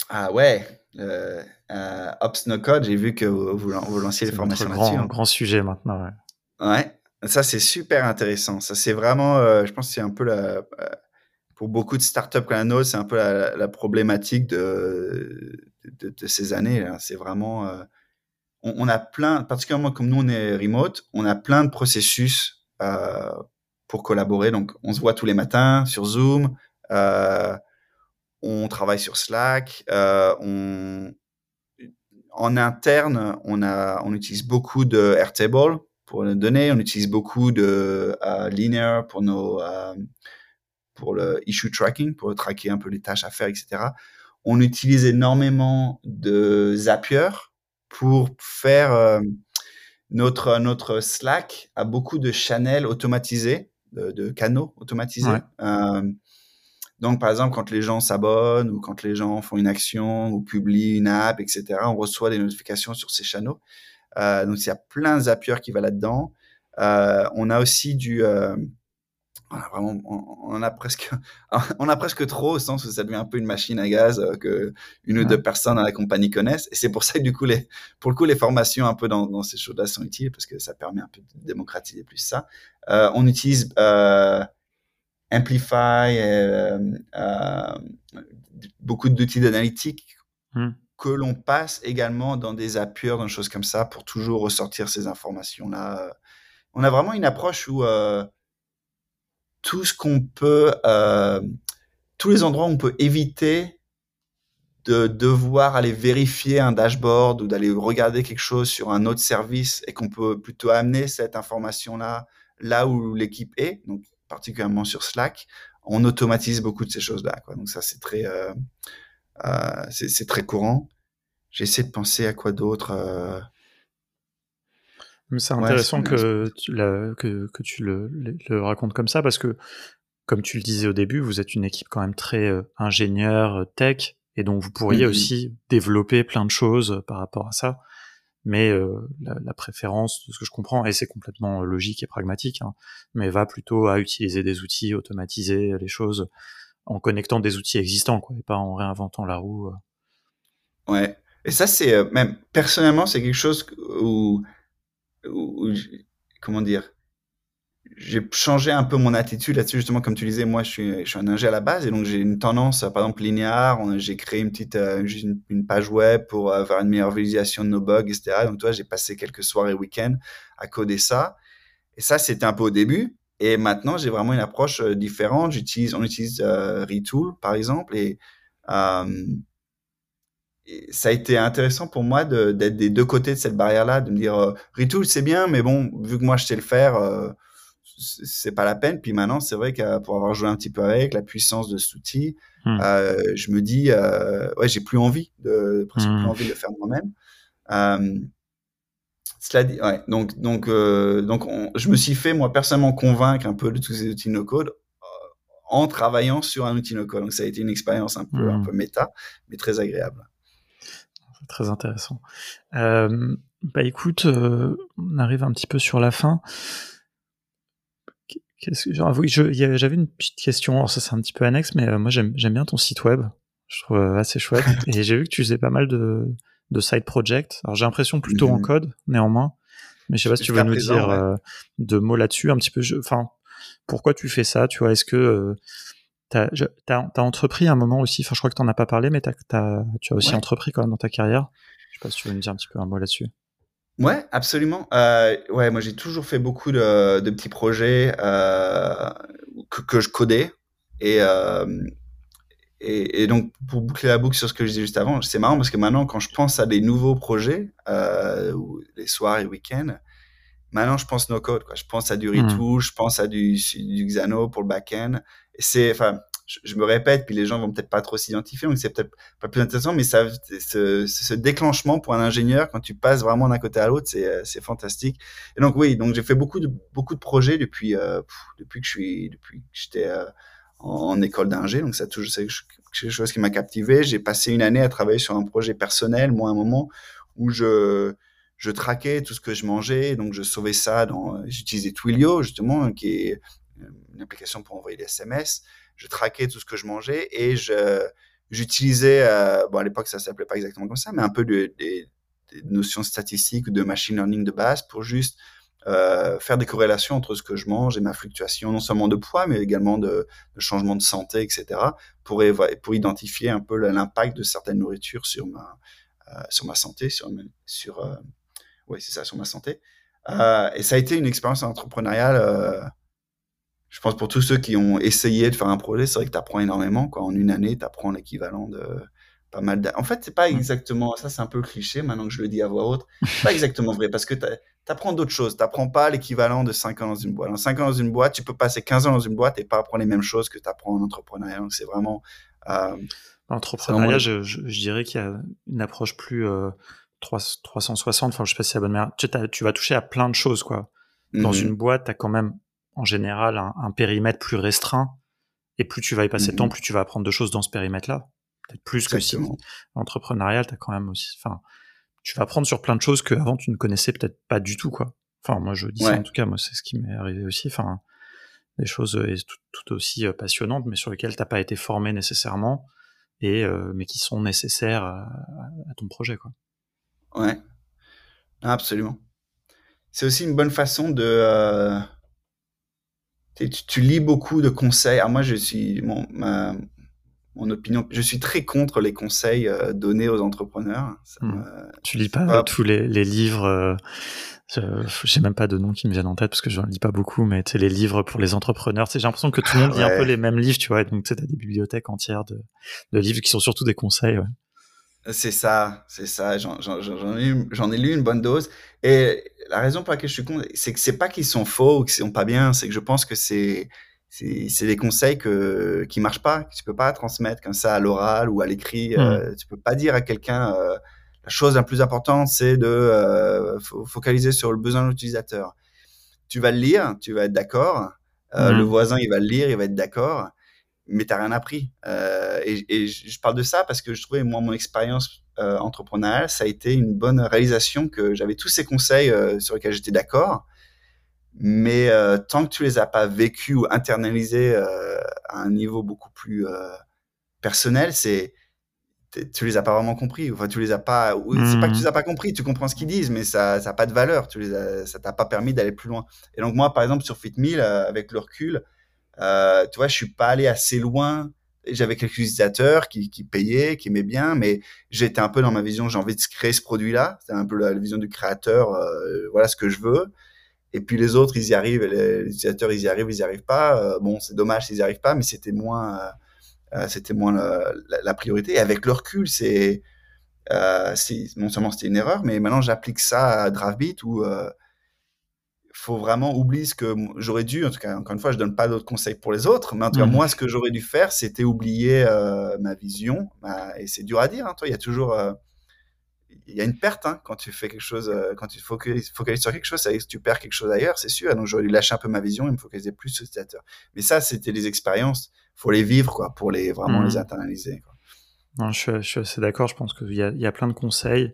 Ah ouais, euh, euh, Ops No Code, j'ai vu que vous, vous lanciez les formations là-dessus. Grand, grand sujet maintenant, ouais. Ouais, ça c'est super intéressant. Ça c'est vraiment, euh, je pense que c'est un peu la, euh, pour beaucoup de startups comme la nôtre, c'est un peu la, la problématique de, de, de, ces années. C'est vraiment, euh, on, on, a plein, particulièrement comme nous on est remote, on a plein de processus pour collaborer. Donc on se voit tous les matins sur Zoom. Euh, on travaille sur Slack, euh, on, en interne, on, a, on utilise beaucoup de Airtable pour les données, on utilise beaucoup de uh, Linear pour nos, uh, pour le issue tracking, pour traquer un peu les tâches à faire, etc. On utilise énormément de Zapier pour faire euh, notre notre Slack a beaucoup de channels automatisés, de, de canaux automatisés. Ouais. Donc, par exemple, quand les gens s'abonnent ou quand les gens font une action ou publient une app, etc., on reçoit des notifications sur ces channels. Euh, donc, il y a plein de Zapier qui va là-dedans. Euh, on a aussi du... Euh, on a vraiment, on, on, a presque, on a presque trop au sens où ça devient un peu une machine à gaz euh, que une ou deux personnes dans la compagnie connaissent. Et c'est pour ça que du coup, les, pour le coup, les formations un peu dans, dans ces choses-là sont utiles parce que ça permet un peu de démocratiser plus ça. Euh, on utilise euh, Amplify, euh, euh, beaucoup d'outils d'analytique mm. que l'on passe également dans des Zapier, dans des choses comme ça, pour toujours ressortir ces informations-là. On a vraiment une approche où euh, tout ce qu'on peut, euh, tous les endroits où on peut éviter de devoir aller vérifier un dashboard ou d'aller regarder quelque chose sur un autre service et qu'on peut plutôt amener cette information-là là où l'équipe est. Donc, particulièrement sur Slack, on automatise beaucoup de ces choses-là. Donc ça, c'est très, euh, euh, c'est très courant. J'essaie de penser à quoi d'autre. Euh... C'est intéressant ouais, que, tu la, que, que, tu le, le, racontes comme ça parce que, comme tu le disais au début, vous êtes une équipe quand même très ingénieur, tech, et donc vous pourriez mm -hmm. aussi développer plein de choses par rapport à ça mais euh, la, la, préférence, de ce que je comprends, et c'est complètement logique et pragmatique, hein, mais va plutôt à utiliser des outils, automatiser les choses en connectant des outils existants, quoi, et pas en réinventant la roue. Euh. Ouais, et ça c'est euh, même personnellement c'est quelque chose où, où, où comment dire, j'ai changé un peu mon attitude là-dessus justement comme tu disais moi je suis je suis un ingé à la base et donc j'ai une tendance par exemple linéaire j'ai créé une petite euh, une, page web pour avoir une meilleure visualisation de nos bugs etc donc toi j'ai passé quelques soirées week-end à coder ça. Et ça c'était un peu au début. Et maintenant j'ai vraiment une approche euh, différente. J'utilise on utilise euh, Retool par exemple et, euh, ça a été intéressant pour moi d'être des deux côtés de cette barrière là de me dire euh, Retool c'est bien mais bon vu que moi je sais le faire euh, c'est pas la peine. Puis maintenant, c'est vrai que pour avoir joué un petit peu avec la puissance de cet outil, mmh. euh, je me dis, euh, ouais, j'ai plus envie de, presque Hmm. mmh. plus envie de le faire moi-même. Euh, Cela dit, ouais. Donc, donc, euh, donc je me suis fait, moi, personnellement convaincre un peu de tous ces outils no-code en travaillant sur un outil no-code. Donc, ça a été une expérience un peu, un mmh. peu méta, mais très agréable. Très intéressant. Euh, bah écoute, euh, on arrive un petit peu sur la fin. J'avais une petite question, alors ça c'est un petit peu annexe, mais euh, moi j'aime bien ton site web. Je trouve assez chouette. et j'ai vu que tu faisais pas mal de, de side projects. Alors j'ai l'impression plutôt en mmh. code, néanmoins. Mais je sais pas si tu veux nous dire deux mots là-dessus, un petit peu. Enfin, pourquoi tu fais ça Tu vois, est-ce que T'as as, entrepris un moment aussi, enfin je crois que t'en as pas parlé, mais tu as aussi entrepris quand même dans ta carrière. Je sais pas si tu veux nous dire un petit peu un mot là-dessus. Ouais, absolument. Euh, ouais, moi j'ai toujours fait beaucoup de, de petits projets euh, que, que, je codais. Et, euh, et, et, donc pour boucler la boucle sur ce que je disais juste avant, c'est marrant parce que maintenant quand je pense à des nouveaux projets, les soirs et week-ends, maintenant je pense no code. Quoi. Je pense à du hmm. retouch, je pense à du, du Xano pour le back-end c'est, enfin, je, me répète, puis les gens vont peut-être pas trop s'identifier, donc c'est peut-être pas plus intéressant, mais ça, ce, ce, déclenchement pour un ingénieur, quand tu passes vraiment d'un côté à l'autre, c'est, euh, fantastique. Et donc oui, donc j'ai fait beaucoup de beaucoup de projets depuis euh, depuis que je suis depuis que j'étais euh, en, école d'ingé, donc ça toujours c'est quelque chose qui m'a captivé. J'ai passé une année à travailler sur un projet personnel, moi, un moment où je je traquais tout ce que je mangeais, donc je sauvais ça dans, j'utilisais Twilio justement, qui est une application pour envoyer des SMS. Je traquais tout ce que je mangeais et je, j'utilisais, euh, bon à l'époque ça s'appelait pas exactement comme ça, mais un peu de, des notions statistiques de machine learning de base pour juste euh, faire des corrélations entre ce que je mange et ma fluctuation, non seulement de poids, mais également de, changement de santé, etc., pour, pour identifier un peu l'impact de certaines nourritures sur ma, euh, sur ma santé, sur, sur c'est ça, sur ma santé. Et ça a été une expérience entrepreneuriale je pense pour tous ceux qui ont essayé de faire un projet, c'est vrai que tu apprends énormément. Quoi. En une année, tu apprends l'équivalent de pas mal En fait, c'est pas exactement, ça c'est un peu cliché maintenant que je le dis à voix haute, c'est pas exactement vrai parce que tu apprends d'autres choses. Tu apprends pas l'équivalent de 5 ans dans une boîte. En 5 ans dans une boîte, tu peux passer 15 ans dans une boîte et pas apprendre les mêmes choses que tu apprends en entrepreneuriat. Donc c'est vraiment. Euh, L'entrepreneuriat, je, je, dirais qu'il y a une approche plus euh, 360, enfin je sais pas si c'est la bonne manière. Tu, tu, vas toucher à plein de choses quoi. Dans mmh une boîte, tu as quand même en général un, périmètre plus restreint. Et plus tu vas y passer de temps, mmh plus tu vas apprendre de choses dans ce périmètre-là. Peut-être plus que si l'entrepreneuriat, tu as quand même aussi. Enfin, tu vas apprendre sur plein de choses que avant tu ne connaissais peut-être pas du tout, quoi. Enfin, moi je dis ça en tout cas, moi c'est ce qui m'est arrivé aussi. Enfin, des choses euh, tout, aussi euh, passionnantes, mais sur lesquelles t'as pas été formé nécessairement, et euh, mais qui sont nécessaires à, ton projet, quoi. Ouais, absolument. C'est aussi une bonne façon de tu, lis beaucoup de conseils. Alors moi, je suis mon, mon opinion, je suis très contre les conseils euh, donnés aux entrepreneurs. Ça hmm. Tu lis pas, tous les, les livres. Euh, je j'ai même pas de nom qui me viennent en tête parce que je lis pas beaucoup, mais tu les livres pour les entrepreneurs, j'ai l'impression que tout le monde lit un peu les mêmes livres, tu vois, donc tu as des bibliothèques entières de, de livres qui sont surtout des conseils, ouais. C'est ça, c'est ça. J'en ai, ai, lu une bonne dose. Et la raison pour laquelle je suis con, c'est que c'est pas qu'ils sont faux ou qu'ils sont pas bien, c'est que je pense que c'est c'est des conseils que qui marchent pas, que tu peux pas transmettre comme ça à l'oral ou à l'écrit. Tu mmh. Euh, tu peux pas dire à quelqu'un euh, la chose la plus importante, c'est de euh, focaliser sur le besoin de l'utilisateur. Tu vas le lire, tu vas être d'accord. Euh, Le mmh. voisin, il va le lire, il va être d'accord mais t'as rien appris. Euh, et, je parle de ça parce que je trouvais, moi, mon expérience euh, entrepreneuriale, ça a été une bonne réalisation que j'avais tous ces conseils euh, sur lesquels j'étais d'accord, mais tant que tu les as pas vécus ou internalisés à un niveau beaucoup plus personnel, c'est tu les as pas vraiment compris. Enfin, tu les as pas. C'est pas que tu les as pas compris. Tu comprends ce qu'ils disent, mais ça, ça a pas de valeur. Tu les as, ça t'a pas permis d'aller plus loin. Et donc moi, par exemple, sur FitMill, avec le recul, euh, tu vois, je suis pas allé assez loin. J'avais quelques utilisateurs qui, qui payaient, qui aimaient bien, mais j'étais un peu dans ma vision. J'ai envie de créer ce produit-là. C'est un peu la, vision du créateur. Euh, voilà ce que je veux. Et puis les autres, ils y arrivent. les, utilisateurs, ils y arrivent, ils y arrivent pas. Euh, bon, c'est dommage s'ils y arrivent pas, mais c'était moins, euh, euh, c'était moins la, priorité. Et avec le recul, c'est, non seulement c'était une erreur, mais maintenant j'applique ça à DraftBeat où faut vraiment oublier ce que j'aurais dû, en tout cas, encore une fois, je donne pas d'autres conseils pour les autres, mais en tout cas, mmh. moi, ce que j'aurais dû faire, c'était oublier euh, ma vision. et c'est dur à dire, hein, toi, il y a toujours, euh, il y a une perte hein, quand tu fais quelque chose, euh, quand tu focalises, focalises, sur quelque chose, ça tu perds quelque chose ailleurs, c'est sûr. Donc j'aurais dû lâcher un peu ma vision et me focaliser plus sur l'utilisateur. Mais ça, c'était des expériences, faut les vivre quoi, pour les vraiment les mmh. internaliser. Quoi. Non, je, suis, je, suis, assez d'accord. Je pense qu'il y y a plein de conseils.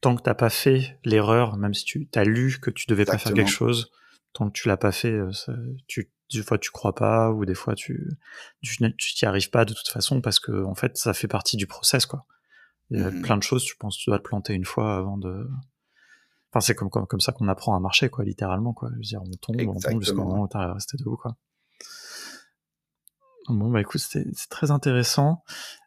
Tant que t'as pas fait l'erreur, même si tu as lu que tu devais pas faire quelque chose, tant que tu l'as pas fait, euh, ça, tu des fois tu crois pas ou des fois tu tu t'y arrives pas de toute façon parce que en fait ça fait partie du process quoi. Il y a mmh plein de choses, tu penses, tu dois te planter une fois avant de. Enfin, c'est comme, comme, comme ça qu'on apprend à marcher, quoi, littéralement, quoi. Je veux dire, on tombe, on tombe jusqu'au moment où t'as resté debout, quoi. Bon, bah écoute, c'est très intéressant.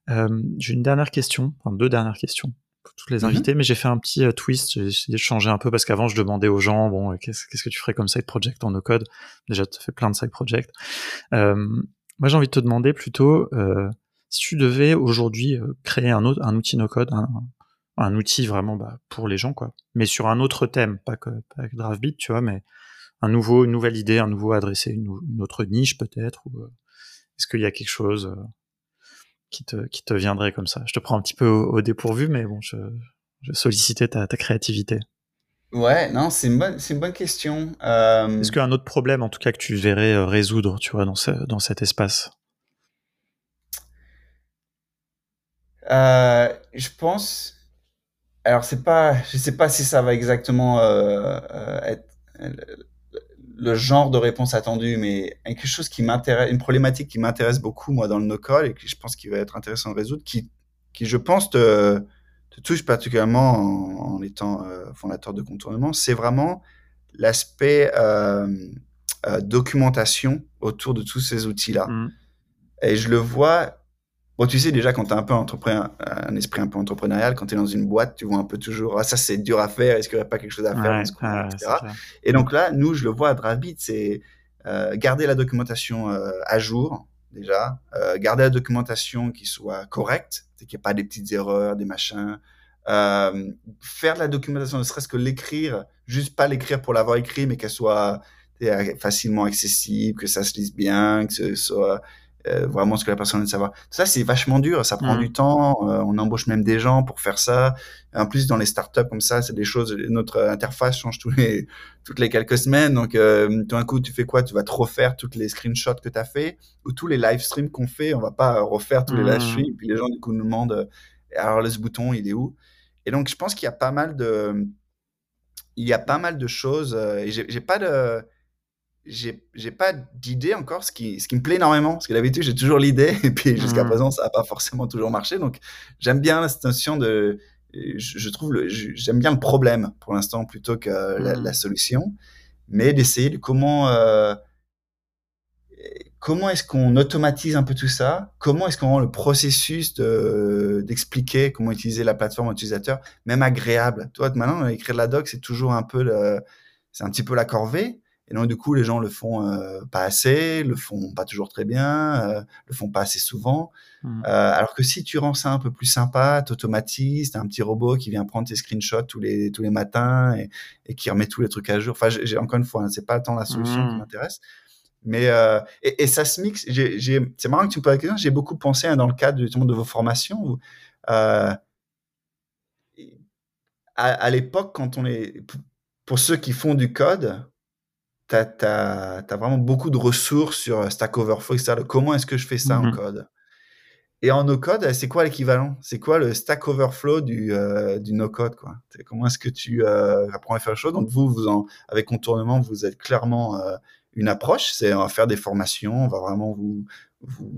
Euh, j'ai une dernière question, enfin deux dernières questions pour tous les mmh invités, mais j'ai fait un petit euh, twist, j'ai essayé de changer un peu parce qu'avant je demandais aux gens, bon, qu'est-ce qu'est-ce que tu ferais comme side project en no code Déjà, tu fais plein de side projects. Euh, moi, j'ai envie de te demander plutôt, euh, si tu devais aujourd'hui euh, créer un, autre, un outil no-code, un, outil vraiment bah, pour les gens, quoi, mais sur un autre thème, pas que pas avec DraftBeat, tu vois, mais un nouveau, une nouvelle idée, un nouveau adressé, une, une autre niche peut-être, ou euh, est-ce qu'il y a quelque chose euh, qui te, qui te viendrait comme ça Je te prends un petit peu au, dépourvu, mais bon, je, je sollicitais ta, ta créativité. Ouais, non, c'est une bonne, c'est une bonne question. Est-ce qu'il y a un autre problème, en tout cas, que tu verrais résoudre, tu vois, dans, ce, dans cet espace? Euh, je pense. Alors, c'est pas. Je sais pas si ça va exactement euh, euh être le genre de réponse attendue, mais quelque chose qui m'intéresse, une problématique qui m'intéresse beaucoup, moi, dans le no-code, et que je pense qu'il va être intéressant de résoudre, qui, qui je pense, te, te touche particulièrement en, en étant euh, fondateur de contournement, c'est vraiment l'aspect euh, euh, documentation autour de tous ces outils-là. Mmh. Et je le vois Bon, tu sais déjà quand tu as un peu un esprit un peu entrepreneurial, quand tu es dans une boîte, tu vois un peu toujours ah ça c'est dur à faire, est-ce qu'il n'y aurait pas quelque chose à faire, etc. Et donc là, nous je le vois à Dravbit, c'est euh, garder la documentation euh, à jour déjà, euh, garder la documentation qui soit correcte, qu'il n'y ait pas des petites erreurs, des machins, faire de la documentation, ne serait-ce que l'écrire, juste pas l'écrire pour l'avoir écrit, mais qu'elle soit facilement accessible, que ça se lise bien, que ce soit euh, vraiment ce que la personne veut savoir. Ça, c'est vachement dur, ça prend mmh. du temps, euh, on embauche même des gens pour faire ça. En plus, dans les startups comme ça, c'est des choses, notre interface change tous les, toutes les quelques semaines. Donc, euh, tout d'un coup, tu fais quoi? Tu vas te refaire toutes les screenshots que tu as fait ou tous les live streams qu'on fait. On va pas refaire tous les live mmh. streams. Puis les gens, du coup, nous demandent, euh, alors, ce bouton, il est où Et donc, je pense qu'il y a pas mal de, il y a pas mal de choses. et j'ai pas de, j'ai pas d'idée encore, ce qui, ce qui me plaît énormément, parce que d'habitude j'ai toujours l'idée, et puis jusqu'à mmh. présent ça n'a pas forcément toujours marché, donc j'aime bien cette notion de, je, trouve, j'aime bien le problème pour l'instant plutôt que la, mmh. solution, mais d'essayer de comment, euh, comment est-ce qu'on automatise un peu tout ça, comment est-ce qu'on rend le processus d'expliquer comment utiliser la plateforme utilisateur, même agréable? Toi, maintenant, écrire de la doc, c'est toujours un peu le, c'est un petit peu la corvée, et donc, du coup, les gens le font euh, pas assez, le font pas toujours très bien, euh, le font pas assez souvent. Mmh. Euh, alors que si tu rends ça un peu plus sympa, t'automatises, t'as un petit robot qui vient prendre tes screenshots tous les, tous les matins et, et qui remet tous les trucs à jour. Enfin, j'ai, encore une fois, hein, c'est pas tant la solution qui mmh. m'intéresse. Mais euh, et, et, ça se mixe. c'est marrant que tu me poses la question. J'ai beaucoup pensé hein, dans le cadre justement de vos formations. Où, à, à l'époque, quand on est pour ceux qui font du code, tu as, vraiment beaucoup de ressources sur euh, Stack Overflow, etc. Comment est-ce que je fais ça en mmh code? Et en no-code, c'est quoi l'équivalent? C'est quoi le Stack Overflow du, euh, du no-code quoi? Comment est-ce que tu euh, apprends à faire les choses? Donc vous, vous en, avec Contournement, vous êtes clairement une approche, c'est on va faire des formations, on va vraiment vous, vous,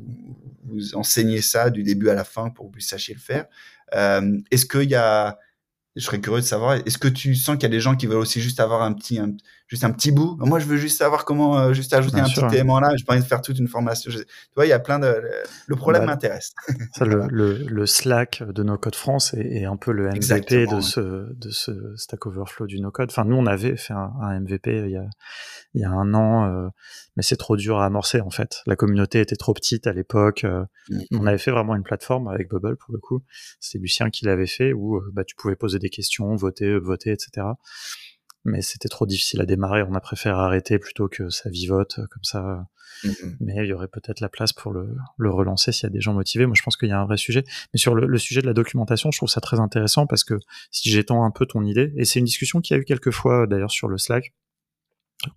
vous enseigner ça du début à la fin pour que vous sachiez le faire. est-ce qu'il y a je serais curieux de savoir, est-ce que tu sens qu'il y a des gens qui veulent aussi juste avoir un petit, juste un petit bout Moi, je veux juste savoir comment euh, juste ajouter un petit élément là. Je pas envie de faire toute une formation. tu vois, il y a plein de. Le problème bah, m'intéresse. le, le, le, Slack de No Code France est, un peu le MVP de ce de ce Stack Overflow du No Code. Enfin, nous, on avait fait un, un MVP il y a il y a un an, euh, mais c'est trop dur à amorcer en fait. La communauté était trop petite à l'époque. Euh, mmh. On avait fait vraiment une plateforme avec Bubble pour le coup. C'est Lucien qui l'avait fait où bah tu pouvais poser des questions, voter, voter, etc. mais c'était trop difficile à démarrer. On a préféré arrêter plutôt que ça vivote comme ça. Mm-hmm. Mais il y aurait peut-être la place pour le, le relancer s'il y a des gens motivés. Moi, je pense qu'il y a un vrai sujet. Mais sur le, le, sujet de la documentation, je trouve ça très intéressant parce que si j'étends un peu ton idée, et c'est une discussion qui a eu quelques fois d'ailleurs sur le Slack,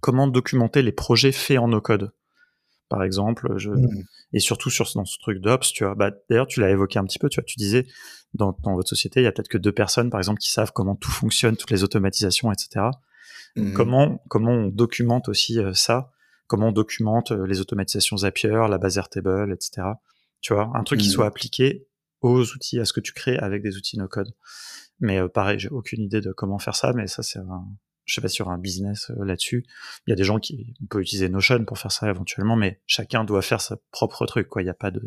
comment documenter les projets faits en no-code? Par exemple, je... Mm. et surtout sur dans ce truc d'ops, tu vois. Bah, d'ailleurs, tu l'as évoqué un petit peu, tu vois. Tu disais dans, dans votre société, il y a peut-être que deux personnes, par exemple, qui savent comment tout fonctionne, toutes les automatisations, etc. Mm-hmm. Comment comment on documente aussi euh, ça? Comment on documente euh, les automatisations Zapier, la base Airtable, etc. Tu vois, un truc qui mm-hmm. soit appliqué aux outils, à ce que tu crées avec des outils no-code. Mais euh, pareil, j'ai aucune idée de comment faire ça, mais ça c'est un, je sais pas sur un business euh, là-dessus. Il y a des gens qui on peut utiliser Notion pour faire ça éventuellement, mais chacun doit faire sa propre truc quoi. Il n'y a pas de,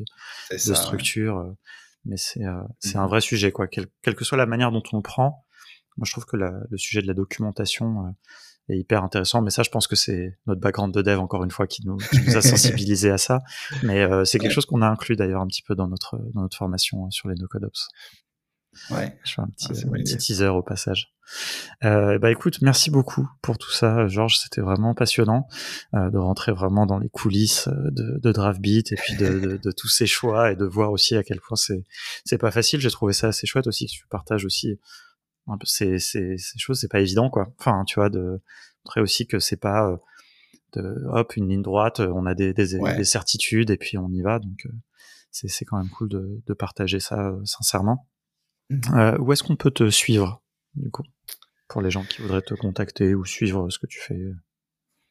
de structure, euh, mais c'est euh, c'est un mhm. vrai sujet quoi. Quelle, que soit la manière dont on le prend, moi je trouve que la, le sujet de la documentation est hyper intéressant. Mais ça, je pense que c'est notre background de dev encore une fois qui nous, qui nous a sensibilisé à ça. Mais c'est quelque chose qu'on a inclus d'ailleurs un petit peu dans notre dans notre formation sur les no code ops. Ouais. Je fais un petit, ah, un petit teaser au passage. Euh, bah écoute, merci beaucoup pour tout ça, Georges. C'était vraiment passionnant euh, de rentrer vraiment dans les coulisses euh, de, de Draftbeat et puis de, de, de, tous ces choix et de voir aussi à quel point c'est c'est pas facile. J'ai trouvé ça assez chouette aussi que tu partages aussi un peu ces, ces, ces choses. C'est pas évident quoi. Enfin, tu vois, de montrer aussi que c'est pas euh, de hop une ligne droite. On a des, des, des certitudes et puis on y va. Donc c'est quand même cool de partager ça sincèrement. Mmh. où est-ce qu'on peut te suivre du coup pour les gens qui voudraient te contacter ou suivre ce que tu fais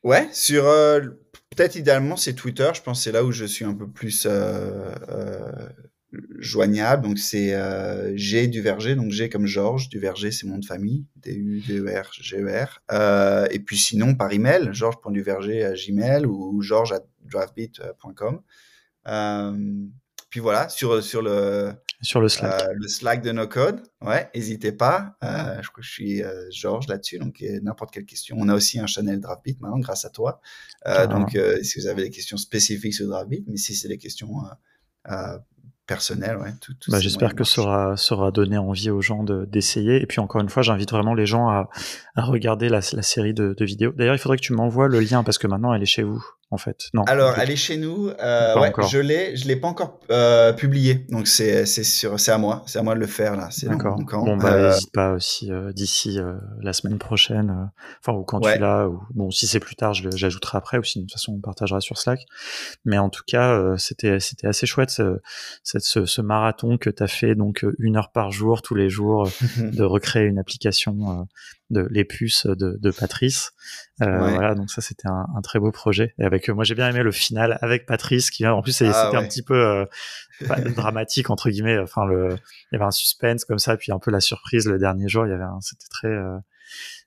Ouais, sur euh, peut-être idéalement c'est Twitter. Je pense c'est là où je suis un peu plus euh, euh, joignable. Donc c'est G du Verger, donc G comme Georges, du Verger c'est mon de famille, D U V E R G E R. et puis sinon par email, georges.duverger à Gmail ou georges à draftbeat.com. puis voilà sur sur le sur le Slack. Euh, le Slack de No Code, ouais, n'hésitez pas. Euh, je crois que je suis euh, Georges là-dessus, donc n'importe quelle question. On a aussi un channel Draftbeat maintenant, grâce à toi. donc, si vous avez des questions spécifiques sur Draftbeat, mais si c'est des questions personnelles, ouais, tout, tout bah, J'espère que ça aura, donné envie aux gens d'essayer. et puis encore une fois, j'invite vraiment les gens à, à regarder la, la série de, de vidéos. D'ailleurs, il faudrait que tu m'envoies le lien parce que maintenant elle est chez vous en fait. Non. Alors, elle est chez nous. Euh, ouais, je l'ai, je l'ai pas encore euh, publié, donc c'est c'est sur, c'est à moi, c'est à moi de le faire là. D'accord. Bon bah euh, n'hésite pas aussi euh, d'ici euh, la semaine prochaine, euh, enfin ou quand tu l'as, ou bon si c'est plus tard, je j'ajouterai après, ou si de toute façon on partagera sur Slack. Mais en tout cas, c'était c'était assez chouette ce, ce, ce marathon que tu as fait donc une heure par jour tous les jours de recréer une application de les puces de, de Patrice. Euh, Voilà, donc ça c'était un, un, très beau projet. Et avec moi j'ai bien aimé le final avec Patrice qui en plus ah, c'était un petit peu euh, dramatique entre guillemets. Enfin le, il y avait un suspense comme ça, puis un peu la surprise le dernier jour. Il y avait c'était très euh,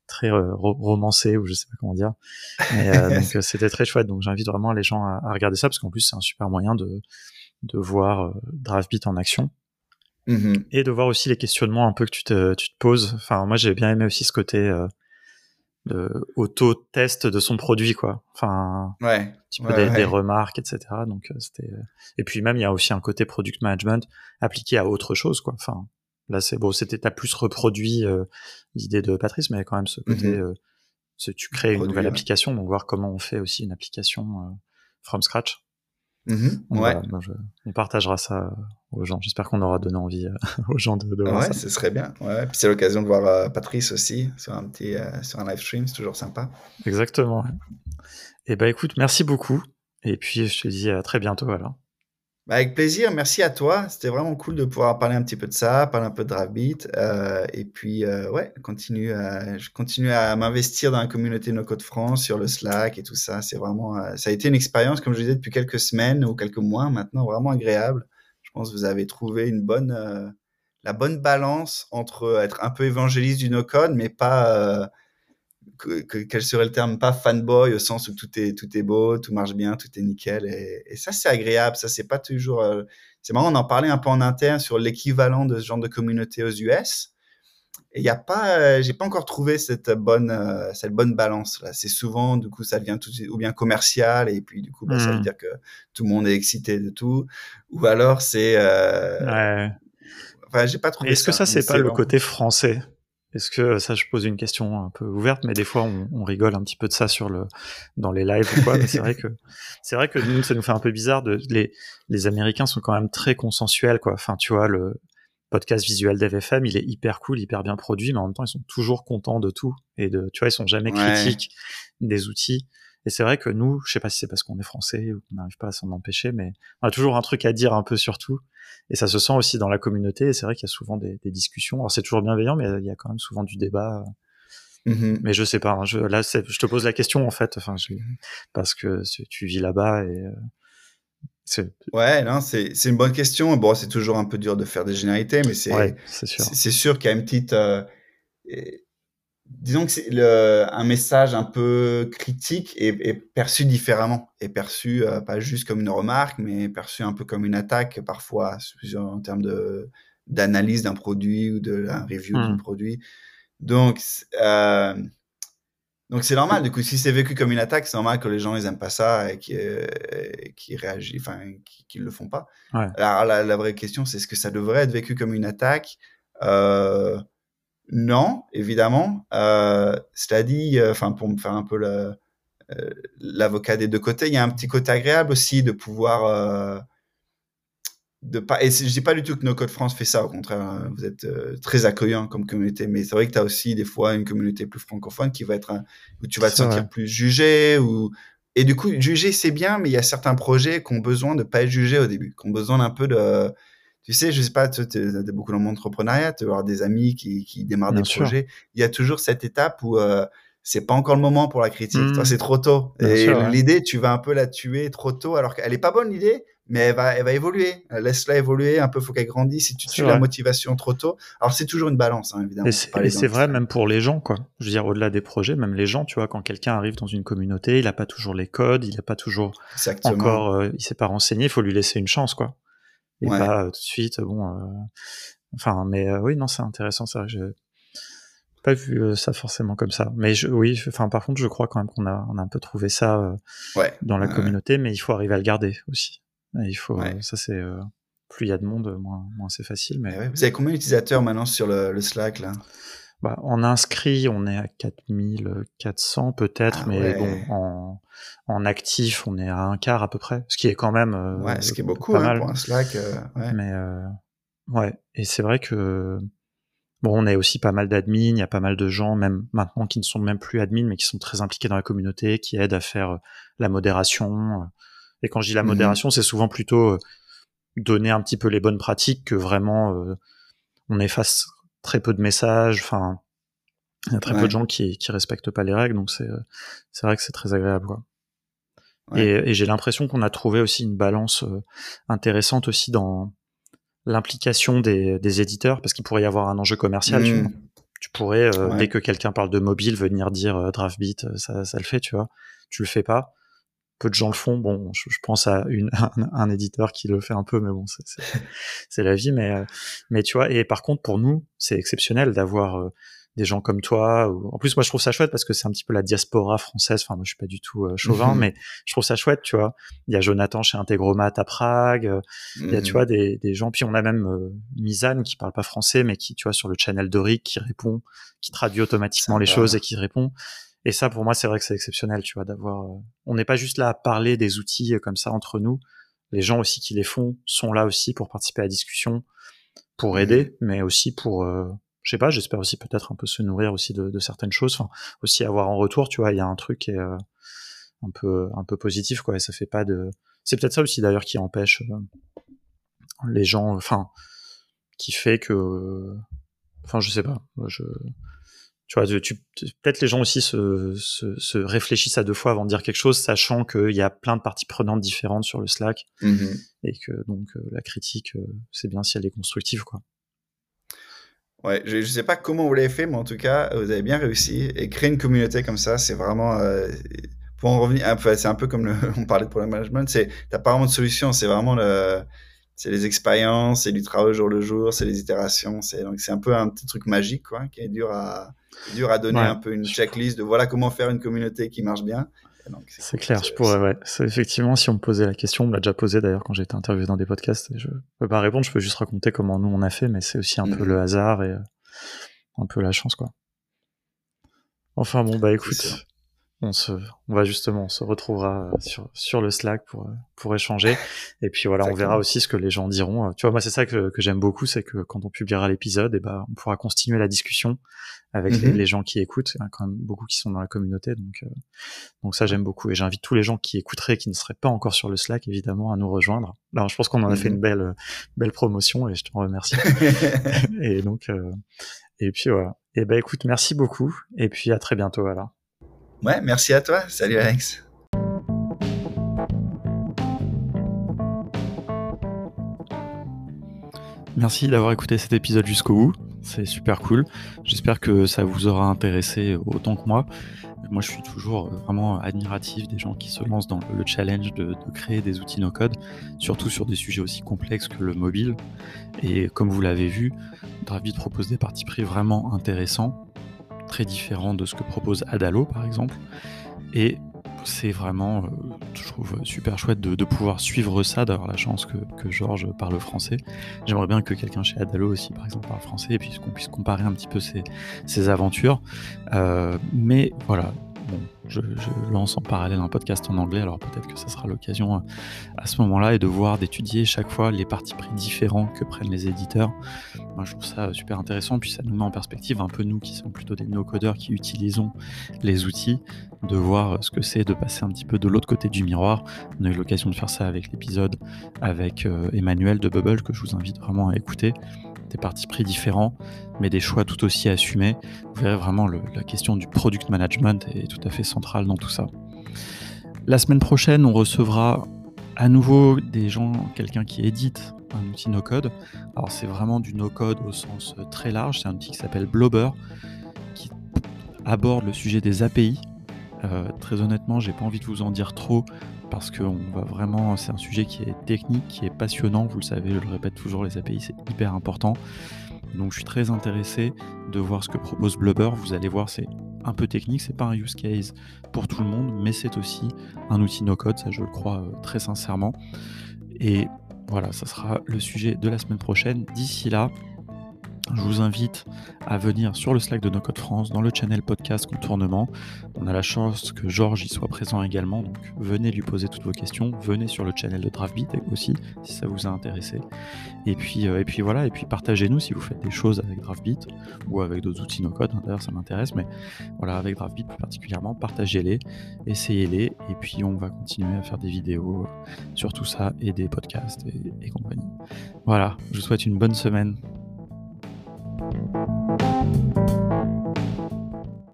très euh, romancé ou je sais pas comment dire. Euh, donc c'était très chouette. Donc j'invite vraiment les gens à, à regarder ça parce qu'en plus c'est un super moyen de de voir Draftbeat en action. Mmh et de voir aussi les questionnements un peu que tu te, tu te poses. Enfin, moi, j'ai bien aimé aussi ce côté euh, de auto-test de son produit, quoi. Enfin, ouais, un petit peu des, remarques, etc. Donc, euh, c'était. Euh, et puis même, il y a aussi un côté product management appliqué à autre chose, quoi. Enfin, là, c'est bon, c'était t'as plus reproduit l'idée de Patrice, mais quand même ce côté, mmh tu crées une nouvelle application, donc voir comment on fait aussi une application from scratch. Mmh ouais. on partagera ça aux gens. J'espère qu'on aura donné envie euh, aux gens de, de voir ouais, ça. ce serait bien. Ouais, Puis c'est l'occasion de voir euh, Patrice aussi sur un petit euh, sur un live stream, c'est toujours sympa. Exactement. Et eh ben écoute, merci beaucoup. Et puis je te dis à très bientôt alors. Bah, avec plaisir, merci à toi. C'était vraiment cool de pouvoir parler un petit peu de ça, parler un peu de Draftbeat. Euh, et puis, euh, ouais, continue à, je continue à m'investir dans la communauté No Code France, sur le Slack et tout ça. C'est vraiment, euh, ça a été une expérience, comme je disais, depuis quelques semaines ou quelques mois maintenant, vraiment agréable. Je pense que vous avez trouvé une bonne, euh, la bonne balance entre être un peu évangéliste du No Code, mais pas quel serait le terme? Pas fanboy au sens où tout est tout est beau tout marche bien tout est nickel et, et ça c'est agréable ça c'est pas toujours euh, c'est marrant on en parlait un peu en interne sur l'équivalent de ce genre de communauté aux US et il y a pas euh, j'ai pas encore trouvé cette bonne euh, cette bonne balance là c'est souvent du coup ça devient tout ou bien commercial et puis du coup bah, ça veut hmm. dire que tout le monde est excité de tout ou alors c'est ouais. enfin j'ai pas trouvé est-ce que ça c'est pas le côté français? Est-ce que ça, je pose une question un peu ouverte, mais des fois on, on rigole un petit peu de ça sur le dans les lives ou quoi. mais c'est vrai que c'est vrai que nous, ça nous fait un peu bizarre. De les les Américains sont quand même très consensuels, quoi. Enfin, tu vois le podcast visuel d'FFM, il est hyper cool, hyper bien produit, mais en même temps ils sont toujours contents de tout et de, tu vois, ils sont jamais critiques des outils. Et c'est vrai que nous, je sais pas si c'est parce qu'on est français ou qu'on n'arrive pas à s'en empêcher, mais on a toujours un truc à dire un peu sur tout. Et ça se sent aussi dans la communauté. Et c'est vrai qu'il y a souvent des, des discussions. Alors c'est toujours bienveillant, mais il y a quand même souvent du débat. Mhm. Mais je sais pas. hein, je, là, je te pose la question en fait, enfin, je- parce que tu vis là-bas et euh, Ouais, non, c'est une bonne question. Bon, c'est toujours un peu dur de faire des généralités, mais c'est ouais, c'est sûr. qu'il y a une petite. euh, et- disons que le, un message un peu critique est, est perçu différemment, est perçu euh, pas juste comme une remarque, mais perçu un peu comme une attaque parfois en termes de d'analyse d'un produit ou de la review Hmm. d'un produit. Donc euh, donc c'est normal. Du coup, si c'est vécu comme une attaque, c'est normal que les gens ils aiment pas ça et qui qui réagissent, enfin qui, qui le font pas. Ouais. Alors la, la vraie question, c'est est-ce que ça devrait être vécu comme une attaque? Euh, Non, évidemment. Euh, cela dit, euh, enfin pour me faire un peu euh, l'avocat des deux côtés, il y a un petit côté agréable aussi de pouvoir euh, de pas. Et je dis pas du tout que No Code France fait ça. Au contraire, euh, vous êtes euh, très accueillant comme communauté. Mais c'est vrai que tu as aussi des fois une communauté plus francophone qui va être un- où tu vas te sentir vrai. plus jugé ou et du coup juger c'est bien, mais il y a certains projets qui ont besoin de pas être jugés au début, qui ont besoin d'un peu de tu sais, je sais pas, tu es beaucoup dans l'entrepreneuriat, tu vas avoir des amis qui, qui démarrent Bien des sûr. projets. Il y a toujours cette étape où euh, c'est pas encore le moment pour la critique. Toi, c'est trop tôt. Bien et ouais. l'idée, tu vas un peu la tuer trop tôt, alors qu'elle est pas bonne l'idée, mais elle va, elle va évoluer. Laisse-la évoluer un peu, faut qu'elle grandisse. Si tu tues la motivation trop tôt, alors c'est toujours une balance, hein, évidemment. Et c'est vrai même pour les gens, quoi. Je veux dire, au-delà des projets, même les gens, tu vois, quand quelqu'un arrive dans une communauté, il a pas toujours les codes, il a pas toujours Exactement. encore, euh, il s'est pas renseigné, il faut lui laisser une chance, quoi. Et Ouais. pas euh, tout de suite, bon. euh, Enfin, mais euh, oui, non, c'est intéressant, ça. J'ai pas vu euh, ça forcément comme ça. Mais je, oui, je- enfin, par contre, je crois quand même qu'on a, on a un peu trouvé ça euh, Ouais. dans la communauté, mais il faut arriver à le garder aussi. Il faut, Ouais. ça c'est, euh, plus il y a de monde, moins, moins c'est facile. Mais ouais. Ouais. Vous avez combien d'utilisateurs maintenant sur le, le Slack là? Bah, en inscrit, on est à 4400 peut-être, Ah mais ouais. bon, en, en actif, on est à un quart à peu près, ce qui est quand même euh, Ouais, ce qui est beaucoup hein, mal. pour un Slack. euh. Mais ouais, et c'est vrai que bon, on a aussi pas mal d'admins, il y a pas mal de gens, même maintenant, qui ne sont même plus admins, mais qui sont très impliqués dans la communauté, qui aident à faire la modération. Et quand je dis la Mhm. modération, c'est souvent plutôt euh, donner un petit peu les bonnes pratiques que vraiment euh, on efface très peu de messages. Enfin, il y a très peu de gens qui qui respectent pas les règles, donc c'est euh, c'est vrai que c'est très agréable. Quoi. Ouais. Et, et j'ai l'impression qu'on a trouvé aussi une balance intéressante aussi dans l'implication des, des éditeurs, parce qu'il pourrait y avoir un enjeu commercial. Tu, Mm. vois. Tu pourrais, euh, Ouais. dès que quelqu'un parle de mobile, venir dire euh, Draftbeat, ça, ça le fait, tu vois. Tu le fais pas. Peu de gens le font. Bon, je, je pense à une, un, un éditeur qui le fait un peu, mais bon, c'est- la vie. Mais, euh, mais tu vois, et par contre, pour nous, c'est exceptionnel d'avoir euh, des gens comme toi. En plus, moi, je trouve ça chouette parce que c'est un petit peu la diaspora française. Enfin, moi, je suis pas du tout euh, chauvin, mais je trouve ça chouette, tu vois. Il y a Jonathan chez Integromat à Prague. Il y a, tu vois, des, des gens. Puis on a même euh, Misan qui parle pas français, mais qui, tu vois, sur le channel Doric, qui répond, qui traduit automatiquement les choses et qui répond. Et ça, pour moi, c'est vrai que c'est exceptionnel, tu vois, d'avoir. euh, On n'est pas juste là à parler des outils euh, comme ça entre nous. Les gens aussi qui les font sont là aussi pour participer à la discussion, pour Mhm. aider, mais aussi pour, euh, je sais pas, j'espère aussi peut-être un peu se nourrir aussi de, de certaines choses. Enfin, aussi avoir en retour, tu vois, il y a un truc qui est euh, un peu un peu positif, quoi. Et ça fait pas de. C'est peut-être ça aussi d'ailleurs qui empêche euh, les gens, enfin, qui fait que, enfin, je sais pas, je tu vois, tu, tu- peut-être les gens aussi se, se, se réfléchissent à deux fois avant de dire quelque chose, sachant qu'il y a plein de parties prenantes différentes sur le Slack Mhm. et que donc euh, la critique, euh, c'est bien si elle est constructive, quoi. Ouais, je, je sais pas comment vous l'avez fait, mais en tout cas, vous avez bien réussi. Et créer une communauté comme ça, c'est vraiment. euh, pour en revenir, c'est un peu comme le, on parlait de problème management, c'est t'as pas vraiment de solution, c'est vraiment le, c'est les expériences, c'est du travail au jour le jour, c'est les itérations, c'est donc c'est un peu un petit truc magique quoi, qui est dur à dur à donner Ouais, un peu une checklist de voilà comment faire une communauté qui marche bien. C'est clair, je pourrais, ouais. Effectivement, si on me posait la question, on me l'a déjà posé d'ailleurs quand j'ai été interviewé dans des podcasts, je peux pas répondre, je peux juste raconter comment nous on a fait, mais c'est aussi un peu Mhm. le hasard et euh, un peu la chance, quoi. Enfin bon, bah écoute, on se, on va justement, on se retrouvera euh, sur, sur le Slack pour, euh, pour échanger. Et puis voilà, on verra aussi ce que les gens diront. Euh, tu vois, moi, c'est ça que, que j'aime beaucoup, c'est que quand on publiera l'épisode, et eh ben, on pourra continuer la discussion avec les, mhm. gens qui écoutent. Il y a quand même beaucoup qui sont dans la communauté, donc, donc ça, j'aime beaucoup. Et j'invite tous les gens qui écouteraient, qui ne seraient pas encore sur le Slack, évidemment, à nous rejoindre. Alors, je pense qu'on en a fait mhm. une belle, belle promotion et je te remercie. et donc, et puis voilà. Et eh ben, écoute, merci beaucoup. Et puis à très bientôt alors. Ouais, merci à toi. Salut Alex. Merci d'avoir écouté cet épisode jusqu'au bout. C'est super cool. J'espère que ça vous aura intéressé autant que moi. Moi, je suis toujours vraiment admiratif des gens qui se lancent dans le challenge de, créer des outils no-code, surtout sur des sujets aussi complexes que le mobile. Et comme vous l'avez vu, Dravid propose des parties pris vraiment intéressants très différent de ce que propose Adalo par exemple. Et c'est vraiment, euh, je trouve, super chouette de, pouvoir suivre ça, d'avoir la chance que, que, Georges parle français. J'aimerais bien que quelqu'un chez Adalo aussi, par exemple, parle français, et puis qu'on puisse comparer un petit peu ses, aventures. Euh, mais voilà, je, lance en parallèle un podcast en anglais, alors peut-être que ça sera l'occasion euh, à, ce moment-là et de voir, d'étudier chaque fois les partis pris différents que prennent les éditeurs. Moi, je trouve ça super intéressant, puis ça nous met en perspective un peu nous qui sommes plutôt des no-codeurs qui utilisons les outils, de voir euh, ce que c'est de passer un petit peu de l'autre côté du miroir. On a eu l'occasion de faire ça avec l'épisode avec euh, Emmanuel de Bubble que je vous invite vraiment à écouter des partis pris différents, mais des choix tout aussi assumés. Vous verrez vraiment la question du product management est tout à fait centrale dans tout ça. La semaine prochaine, on recevra à nouveau des gens, quelqu'un qui édite un outil no-code. Alors c'est vraiment du no-code au sens très large, c'est un outil qui s'appelle Blobber, qui aborde le sujet des API. Euh, très honnêtement, j'ai pas envie de vous en dire trop parce que va vraiment, c'est un sujet qui est technique, qui est passionnant. Vous le savez, je le répète toujours, les API c'est hyper important. Donc je suis très intéressé de voir ce que propose Blubber. Vous allez voir, c'est un peu technique, c'est pas un use case pour tout le monde, mais c'est aussi un outil no code, ça je le crois euh, très sincèrement. Et voilà, ça sera le sujet de la semaine prochaine. D'ici là, je vous invite à venir sur le Slack de No Code France, dans le channel podcast Contournement. On a la chance que Georges y soit présent également, donc venez lui poser toutes vos questions. Venez sur le channel de Draftbeat aussi, si ça vous a intéressé. Et puis, euh, et puis voilà, et puis partagez-nous si vous faites des choses avec Draftbeat ou avec d'autres outils no code. Hein, d'ailleurs, ça m'intéresse, mais voilà, avec Draftbeat plus particulièrement, partagez-les, essayez-les, et puis on va continuer à faire des vidéos sur tout ça et des podcasts et compagnie. Voilà, je vous souhaite une bonne semaine. Thank you.